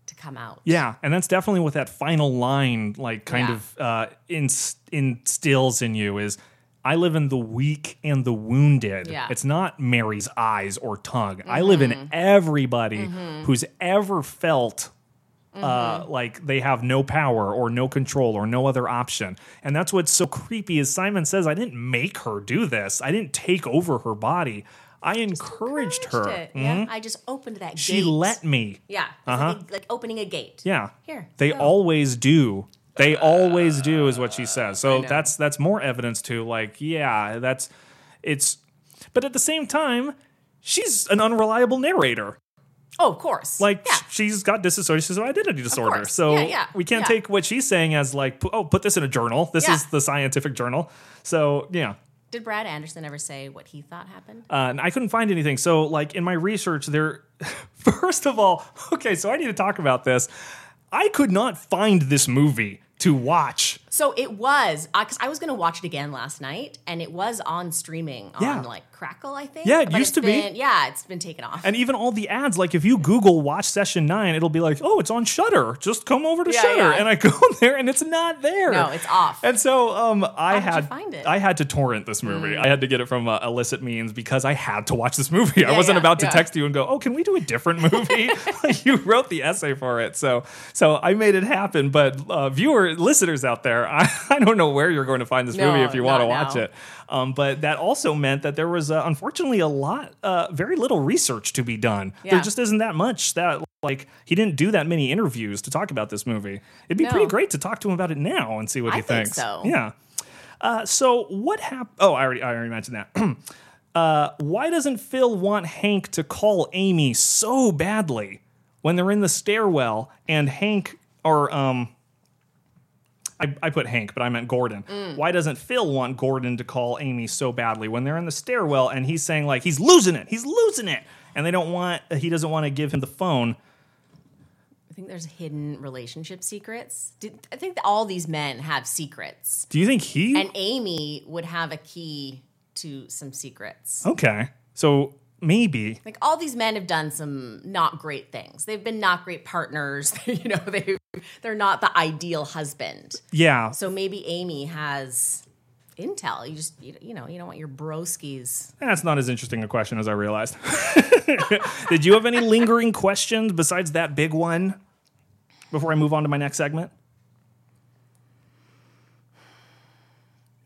to come out? Yeah, and that's definitely what that final line like kind Yeah. of uh, inst- instills in you is. I live in the weak and the wounded. Yeah. It's not Mary's eyes or tongue. I live in everybody who's ever felt uh, like they have no power or no control or no other option. And that's what's so creepy is Simon says, I didn't make her do this. I didn't take over her body. I encouraged, her. Encouraged it. Yeah, I just opened that gate. She gate. let me. Yeah, Uh-huh. like, like opening a gate. Yeah. Here, They go. always do. They always do is what she says. So that's that's more evidence to like, yeah, that's it's but at the same time, she's an unreliable narrator. Oh, of course. Like yeah. she's got dissociative identity disorder. So Yeah, yeah, we can't yeah. take what she's saying as like, oh, put this in a journal. This Yeah. is the scientific journal. So yeah. Did Brad Anderson ever say what he thought happened? Uh, and I couldn't find anything. So, like in my research, there. *laughs* First of all, okay, so I need to talk about this. I could not find this movie to watch. So it was because I was going to watch it again last night, and it was on streaming Yeah. on like Crackle, I think. Yeah, it But used to be. Yeah, it's been taken off. And even all the ads, like if you Google watch session nine, it'll be like, oh, it's on Shudder. Just come over to Yeah, Shudder. yeah. And I *laughs* go there and it's not there. No, it's off. And so um, I had find it? I had to torrent this movie. I had to get it from uh, illicit means because I had to watch this movie. I wasn't yeah, about to text you and go, oh, can we do a different movie? *laughs* *laughs* you wrote the essay for it, so so I made it happen. But uh, viewer listeners out there, *laughs* I, I don't know where you're going to find this No, movie if you want to watch now. it. Um, but that also meant that there was uh, unfortunately a lot, uh, very little research to be done. There just isn't that much that like he didn't do that many interviews to talk about this movie. It'd be No. pretty great to talk to him about it now and see what I he think thinks. so. Yeah. Uh, so what happened? Oh, I already I already mentioned that. *clears throat* uh, why doesn't Phil want Hank to call Amy so badly when they're in the stairwell and Hank or um. I, I put Hank, but I meant Gordon. Mm. Why doesn't Phil want Gordon to call Amy so badly when they're in the stairwell and he's saying like he's losing it, he's losing it, and they don't want he doesn't want to give him the phone. I think there's hidden relationship secrets. Did, I think all these men have secrets, Do you think he? and Amy would have a key to some secrets. okay, so maybe Like all these men have done some not great things. They've been not great partners. *laughs* you know, they they're not the ideal husband. yeah. So maybe Amy has intel. You just you, you know you don't want your broskies. That's not as interesting a question as I realized. *laughs* Did you have any lingering questions besides that big one before I move on to my next segment?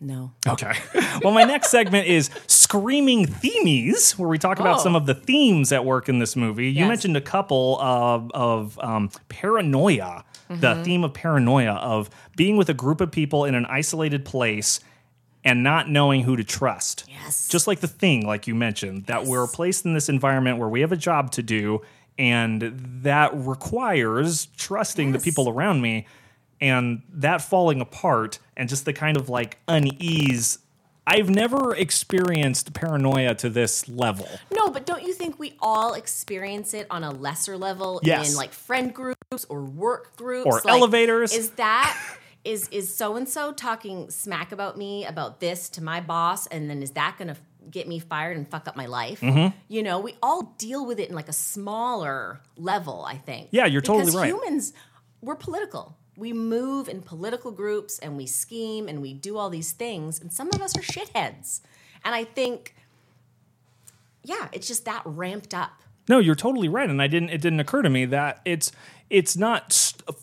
No. Okay. *laughs* well, my next segment is Screaming Themies, where we talk about Oh. some of the themes at work in this movie. You mentioned a couple of, of um, paranoia, Mm-hmm. the theme of paranoia, of being with a group of people in an isolated place and not knowing who to trust. Yes. Just like the thing, like you mentioned, that we're placed in this environment where we have a job to do, and that requires trusting the people around me. And that falling apart and just the kind of like unease. I've never experienced paranoia to this level. No, but don't you think we all experience it on a lesser level Yes. in like friend groups or work groups Or elevators. Is that is is so and so talking smack about me about this to my boss, and then is that going to get me fired and fuck up my life? Mm-hmm. You know, we all deal with it in like a smaller level. I think. Yeah, you're totally right. Humans, we're political. We move in political groups and we scheme and we do all these things, and some of us are shitheads. And I think yeah, it's just that ramped up. No, you're totally right, and I didn't. It didn't occur to me that it's it's not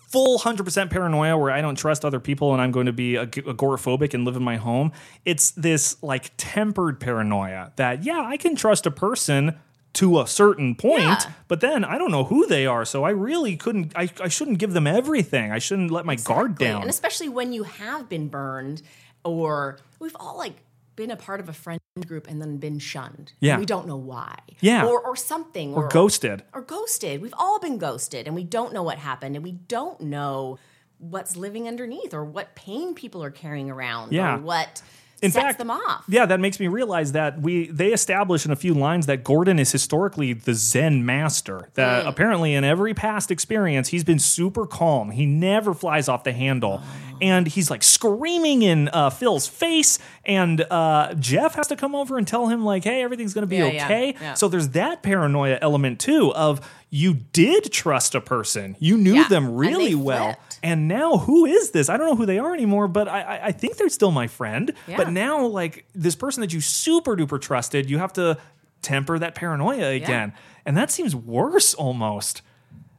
full hundred percent paranoia where I don't trust other people and I'm going to be ag- agoraphobic and live in my home. It's this like tempered paranoia that yeah, I can trust a person to a certain point, Yeah. but then I don't know who they are, so I really couldn't. I, I shouldn't give them everything. I shouldn't let my guard down. And especially when you have been burned or we've all like been a part of a friend group and then been shunned. Yeah. We don't know why. Yeah. Or or something. or ghosted. Or ghosted. We've all been ghosted and we don't know what happened and we don't know what's living underneath or what pain people are carrying around Yeah. or what In sets fact, them off. Yeah, that makes me realize that we they establish in a few lines that Gordon is historically the Zen master. That Mm. apparently in every past experience he's been super calm. He never flies off the handle, Oh. And he's like screaming in uh, Phil's face. And uh, Jeff has to come over and tell him like, "Hey, everything's gonna be Yeah, yeah, okay." yeah. So there's that paranoia element too of you did trust a person, you knew Yeah, them and really well, flipped. and now who is this? I don't know who they are anymore, but I, I, I think they're still my friend. But Yeah. now, like this person that you super duper trusted, you have to temper that paranoia again, and that seems worse almost.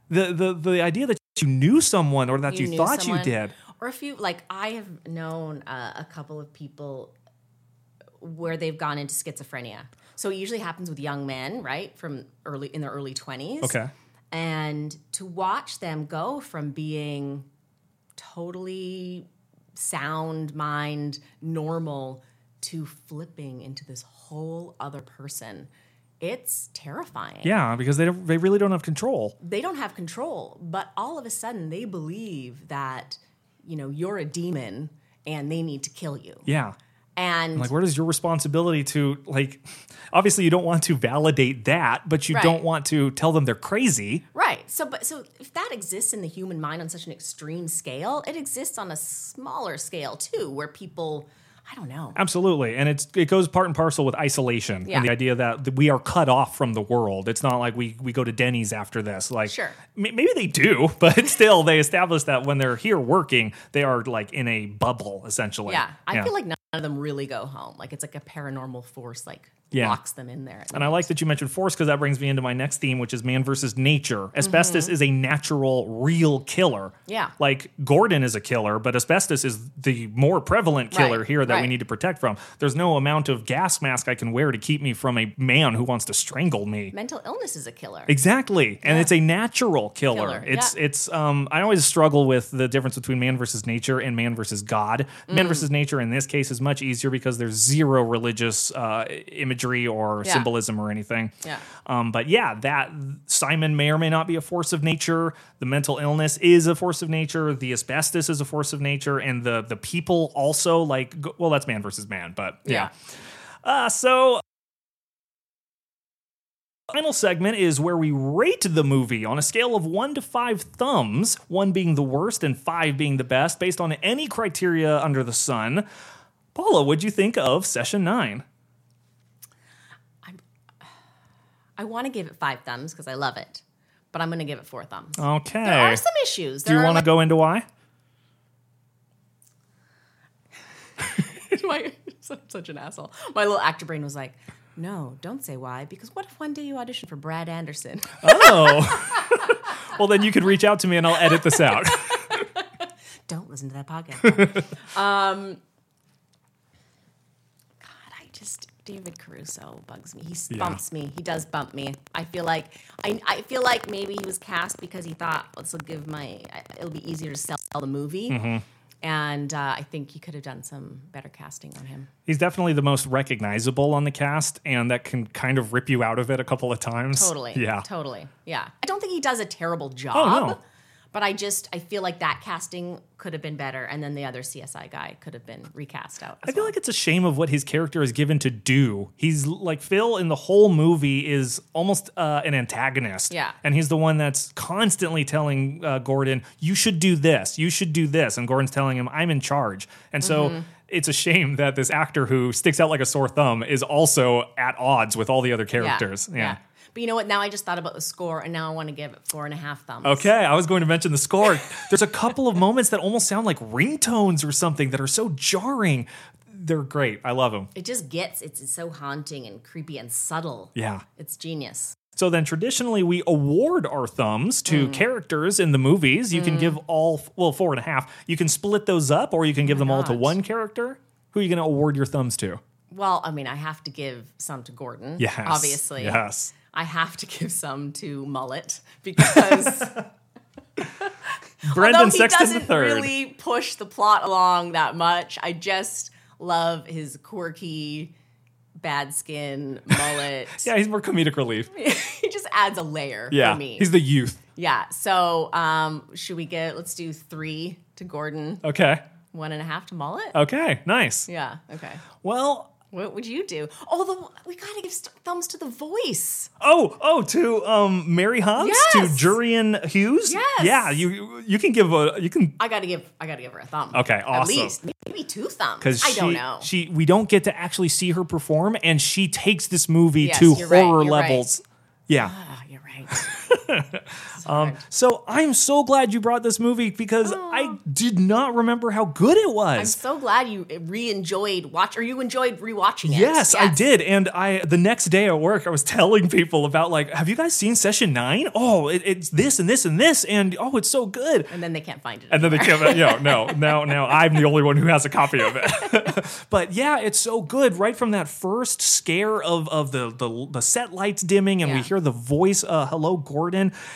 The the the idea that you knew someone or that you, knew thought someone. you did. Or if you like, I have known uh, a couple of people where they've gone into schizophrenia. So it usually happens with young men, right, from early in their early twenties. Okay. and to watch them go from being totally sound mind, normal, to flipping into this whole other person. It's terrifying Yeah, because they don't, they really don't have control. they don't have control, but all of a sudden they believe that, you know, you're a demon and they need to kill you. Yeah. And Like, where does your responsibility to like? Obviously, you don't want to validate that, but you Right. don't want to tell them they're crazy. right. So but so if that exists in the human mind on such an extreme scale, it exists on a smaller scale too, where people I don't know. Absolutely, and it's it goes part and parcel with isolation Yeah. and the idea that we are cut off from the world. It's not like we we go to Denny's after this. Like, Sure. m- maybe they do, *laughs* but still, they establish that when they're here working, they are like in a bubble essentially. Yeah. I feel like none of them really go home. Like it's like a paranormal force like Yeah. locks them in there. And I like that you mentioned force because that brings me into my next theme, which is man versus nature. Asbestos is a natural, real killer. Mm-hmm. Yeah. Like Gordon is a killer, but asbestos is the more prevalent killer Right, here that we need to protect from. There's no amount of gas mask I can wear to keep me from a man who wants to strangle me. mental illness is a killer. Exactly, and Yeah. it's a natural killer. Killer, It's yeah. it's. Um, I always struggle with the difference between man versus nature and man versus God. Mm. Man versus nature in this case is much easier because there's zero religious uh, imagery or Yeah. symbolism or anything. Yeah. Um, but yeah, that Simon may or may not be a force of nature. The mental illness is a force of nature. The asbestos is a force of nature, and the the people also like. Well, that's man versus man, but yeah. Uh, so final segment is where we rate the movie on a scale of one to five thumbs, one being the worst and five being the best, based on any criteria under the sun. Paula, what'd you think of session nine? I want to give it five thumbs because I love it, but I'm going to give it four thumbs. Okay. There are some issues. Do you want to like- go into why? *laughs* my *laughs* such an asshole. My little actor brain was like, "No, don't say why, because what if one day you audition for Brad Anderson?" *laughs* Oh. well, then you could reach out to me and I'll edit this out. don't listen to that podcast. um, David Caruso bugs me. He Yeah. bumps me. He does bump me. I feel like I, I feel like maybe he was cast because he thought this will give my it'll be easier to sell the movie. Mm-hmm. And uh, I think you could have done some better casting on him. He's definitely the most recognizable on the cast, and that can kind of rip you out of it a couple of times. Totally. Yeah. Totally. Yeah. I don't think he does a terrible job. Oh, no. But I just I feel like that casting could have been better, and then the other CSI guy could have been recast out. I feel like it's a shame of what his character is given to do. He's like Phil in the whole movie is almost uh, an antagonist. Yeah. And he's the one that's constantly telling uh, Gordon, you should do this, you should do this. And Gordon's telling him, I'm in charge. And so Mm-hmm. it's a shame that this actor who sticks out like a sore thumb is also at odds with all the other characters. Yeah. But you know what? Now I just thought about the score, and now I want to give it four and a half thumbs. Okay, I was going to mention the score. There's a couple of moments that almost sound like ringtones or something that are so jarring. They're great. I love them. It just gets it's, it's so haunting and creepy and subtle. Yeah. It's genius. So then traditionally we award our thumbs to Mm. characters in the movies. You can give all, well, four and a half. You can split those up or you can give them all to Oh one character. Who are you going to award your thumbs to? Well, I mean, I have to give some to Gordon. Yes. Obviously. Yes. I have to give some to Mullet because *laughs* Brendan Sexton doesn't III. really push the plot along that much, I just love his quirky, bad skin mullet. *laughs* yeah, he's more comedic relief. *laughs* he just adds a layer Yeah. for me. He's the youth. yeah. So um, should we get? Let's do three to Gordon, Okay. one and a half to mullet. Okay. Nice. Yeah. Okay. Well, What would you do? Oh, the we gotta give st- thumbs to the voice. Oh, oh, to um Mary Hobbs, Yes. to Jurian Hughes. Yes. Yeah, you you can give a you can I gotta give I gotta give her a thumb. Okay, At awesome. least maybe two thumbs. because I she don't know. she we don't get to actually see her perform, and she takes this movie Yes, to you're right, horror you're right. levels. Yeah. Ah, you're right. *laughs* um, So I'm so glad you brought this movie because I did not remember how good it was. I'm so glad you re-enjoyed watch or you enjoyed rewatching it. Yes, I did, and I the next day at work I was *laughs* telling people about like, have you guys seen Session Nine? Oh, it, it's this and this and this, and oh, it's so good. And then they can't find it. And then they can't. out, no, no, *laughs* now, now I'm the only one who has a copy of it. *laughs* but yeah, it's so good. Right from that first scare of of the the, the set lights dimming, and we hear the voice, uh, "Hello, Gordon."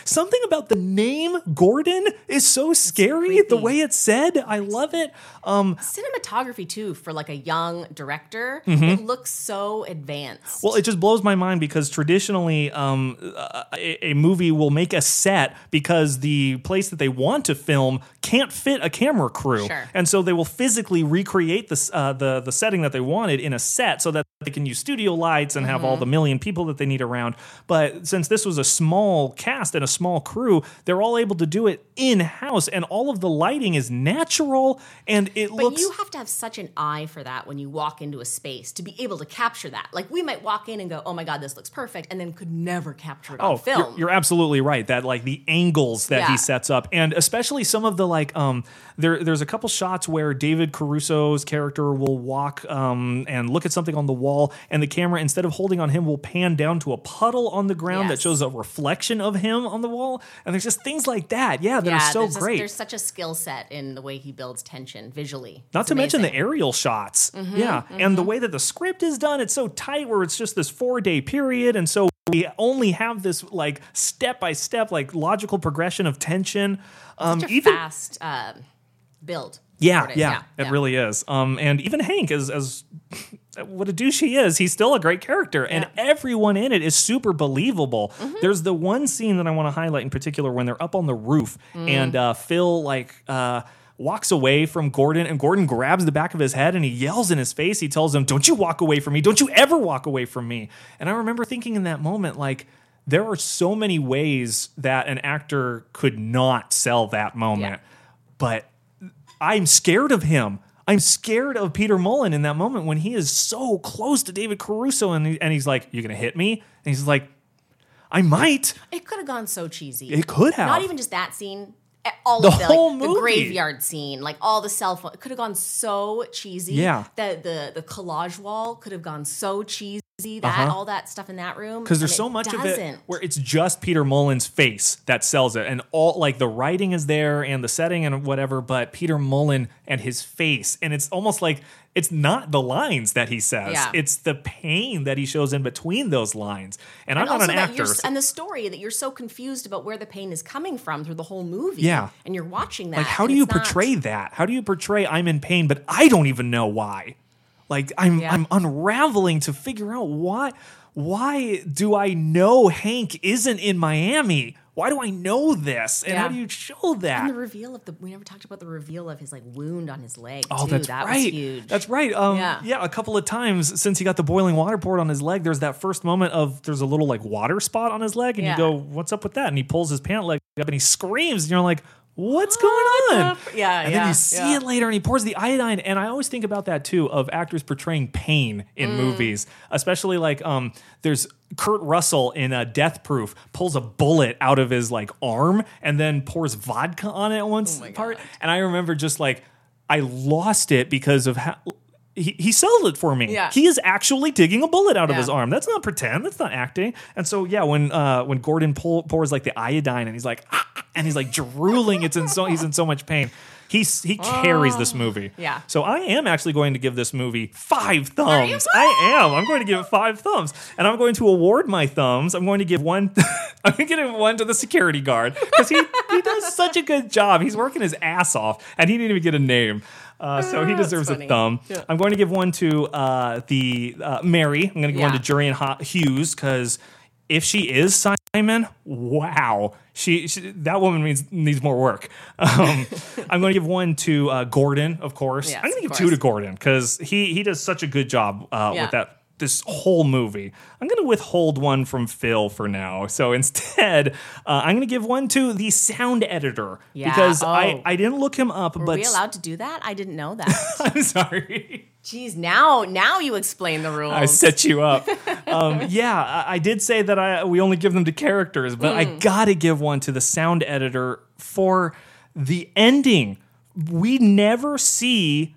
Something about the name Gordon is so scary. The way it's said, I love it. Um, cinematography too for like a young director. It looks so advanced. Mm-hmm. Well, it just blows my mind because traditionally, um, a, a movie will make a set because the place that they want to film can't fit a camera crew, Sure. and so they will physically recreate the uh, the the setting that they wanted in a set so that they can use studio lights and have Mm-hmm. all the million people that they need around. But since this was a small cast and a small crew, they're all able to do it in house, and all of the lighting is natural and it But looks. But you have to have such an eye for that when you walk into a space to be able to capture that. Like we might walk in and go, "Oh my god, this looks perfect," and then could never capture it on Oh, film. You're, you're absolutely right. That like the angles that Yeah. he sets up, and especially some of the like um there there's a couple shots where David Caruso's character will walk um and look at something on the wall, and the camera instead of holding on him will pan down to a puddle on the ground that shows a reflection of him on the wall, and there's just things like that. Yeah, that yeah, are so there's, just- great. there's such a skill set in the way he builds tension visually. Not It's to mention the amazing. Mm-hmm, aerial shots. yeah. And the way that the script is done, it's so tight where it's just this four day period. And so we only have this like step by step, like logical progression of tension. Um, Such a even fast uh, build. yeah, it. yeah, it really is. Um, and even Hank, as as what a douche he is, he's still a great character, and Yeah. everyone in it is super believable. Mm-hmm. There's the one scene that I want to highlight in particular when they're up on the roof, Mm. and uh, Phil like. Uh, Walks away from Gordon, and Gordon grabs the back of his head and he yells in his face. He tells him, Don't you walk away from me. Don't you ever walk away from me. And I remember thinking in that moment, like, there are so many ways that an actor could not sell that moment. But I'm scared of him. I'm scared of Peter Mullan in that moment when he is so close to David Caruso and, he- and he's like, You're going to hit me? And he's like, I might. It could have gone so cheesy. It could have. Not even just that scene. All The of the, whole like, movie. the graveyard scene, like all the cell phone, it could have gone so cheesy. Yeah. The the the collage wall could have gone so cheesy. That uh-huh. all that stuff in that room because there's so much of it where it's just Peter Mullan's face that sells it, and all like the writing is there and the setting and whatever, but Peter Mullan and his face, and it's almost like it's not the lines that he says; Yeah. it's the pain that he shows in between those lines. And, and I'm not an actor. and the story that you're so confused about where the pain is coming from through the whole movie. Yeah. and you're watching that. like, how do you it's not- portray that? How do you portray I'm in pain, but I don't even know why? Like I'm Yeah. I'm unraveling to figure out why why do I know Hank isn't in Miami? Why do I know this? And how do you show that? And the reveal of the we never talked about the reveal of his like wound on his leg. Oh, too. that's that right. was huge. That's right. Um, yeah. Yeah. a couple of times since he got the boiling water poured on his leg, there's that first moment of there's a little like water spot on his leg, and you go, "What's up with that?" And he pulls his pant leg up and he screams, and you're like, "What's going on?" Yeah, And then you see yeah. it later, and he pours the iodine. And I always think about that too of actors portraying pain in Mm. movies, especially like um, there's Kurt Russell in uh, Death Proof pulls a bullet out of his like arm and then pours vodka on it once Oh part. And I remember just like I lost it because of how. He, he sold it for me. Yeah. He is actually digging a bullet out of his arm. That's not pretend. That's not acting. And so yeah, when uh, when Gordon pull, pours like the iodine and he's like "Ah," and he's like drooling, it's in so he's in so much pain. He's he carries this movie. Oh, Yeah. So I am actually going to give this movie five thumbs. I am. I'm going to give it five thumbs, and I'm going to award my thumbs. I'm going to give one. *laughs* I'm going to give one to the security guard because he he does such a good job. He's working his ass off, and he didn't even get a name. Uh, so he Ah, deserves a funny. thumb. I'm going to give one to uh, the uh, Mary. I'm going to give one Yeah. to Jurian Ho- Hughes because if she is Simon, wow, she, she that woman needs needs more work. Um, *laughs* I'm going to give one to uh, Gordon, of course. Yes, I'm going to of give two to. Gordon because he he does such a good job uh, Yeah. with that this whole movie. I'm going to withhold one from Phil for now. So *laughs* instead, uh, I'm going to give one to the sound editor Yeah, because I oh. I didn't look him up, Were but we allowed to do that? I didn't know that. *laughs* I'm sorry. Jeez, now now you explain the rules. I set you up. *laughs* Um, yeah, I, I did say that I we only give them to characters, but Hmm. I gotta give one to the sound editor for the ending. We never see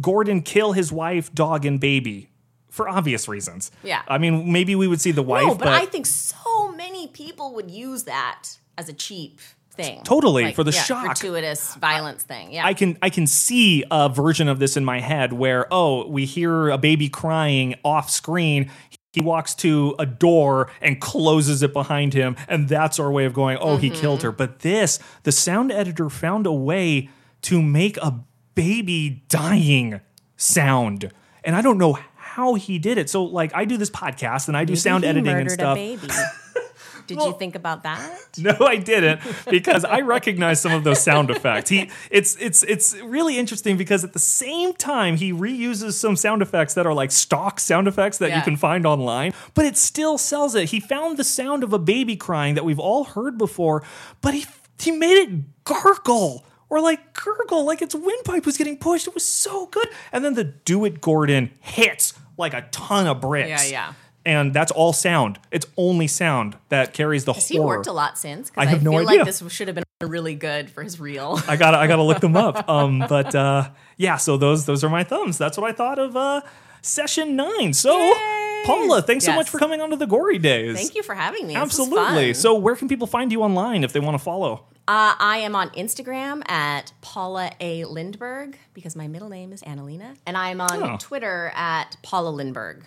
Gordon kill his wife, dog, and baby for obvious reasons. Yeah. I mean, maybe we would see the wife, no, but, I think so many people would use that as a cheap thing. Totally, for the yeah, shock. gratuitous violence thing. Yeah, I can I can see a version of this in my head where oh we hear a baby crying off screen. He walks to a door and closes it behind him, and that's our way of going. Oh, he killed her. Mm-hmm. But this, the sound editor found a way to make a baby dying sound, and I don't know how he did it. So, like, I do this podcast and I do Maybe sound editing and stuff. *laughs* Did Well- you think about that? *laughs* No, I didn't because I recognize some of those sound effects. He it's it's it's really interesting because at the same time he reuses some sound effects that are like stock sound effects that you can find online, but it still sells it. He found the sound of a baby crying that we've all heard before, but he he made it gargle or like gurgle like its windpipe was getting pushed. It was so good. And then the Do It Gordon hits like a ton of bricks. Yeah, yeah. And that's all sound. It's only sound that carries the Has he worked a lot since? I have no feel idea. like this should have been really good for his reel. I gotta I gotta look them up. *laughs* Um, but uh, yeah, so those those are my thumbs. That's what I thought of uh, session nine. So Yay! Paula, thanks so much for coming onto the Gory Days. Thank you for having me. Absolutely. So where can people find you online if they want to follow? Uh, I am on Instagram at Paula A. Lindberg because my middle name is Annalena. And I'm on Oh. Twitter at Paula Lindberg.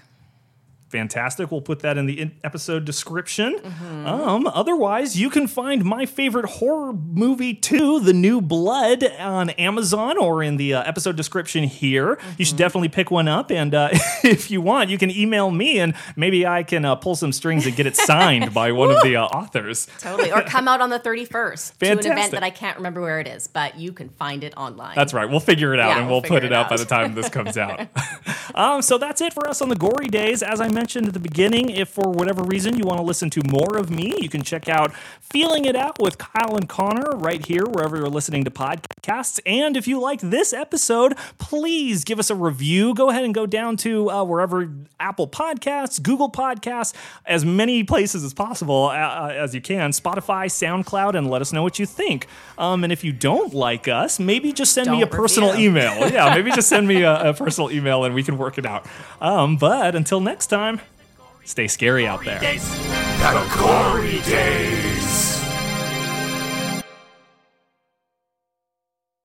Fantastic. We'll put that in the in- episode description. Mm-hmm. Um, otherwise, you can find my favorite horror movie too, The New Blood, on Amazon or in the uh, episode description here. You Mm-hmm. should definitely pick one up. And uh, *laughs* if you want, you can email me and maybe I can uh, pull some strings and get it signed *laughs* by one of the uh, authors. Totally. Or come out on the 31st to an event that I can't remember where it is, but you can find it online. That's right. We'll figure it out Yeah, and we'll we'll, put it it out by the time this comes out. *laughs* um, so that's it for us on the Gory Days. As I mentioned at the beginning, if for whatever reason you want to listen to more of me, you can check out Feeling It Out with Kyle and Connor right here, wherever you're listening to podcasts. And if you liked this episode, please give us a review. Go ahead and go down to uh, wherever Apple Podcasts, Google Podcasts, as many places as possible uh, uh, as you can, Spotify, SoundCloud, and let us know what you think. Um, and if you don't like us, maybe just send me a personal email. Yeah, maybe just send me a, a personal email and we can work it out. Um, but until next time, Stay scary out there. Gory Days.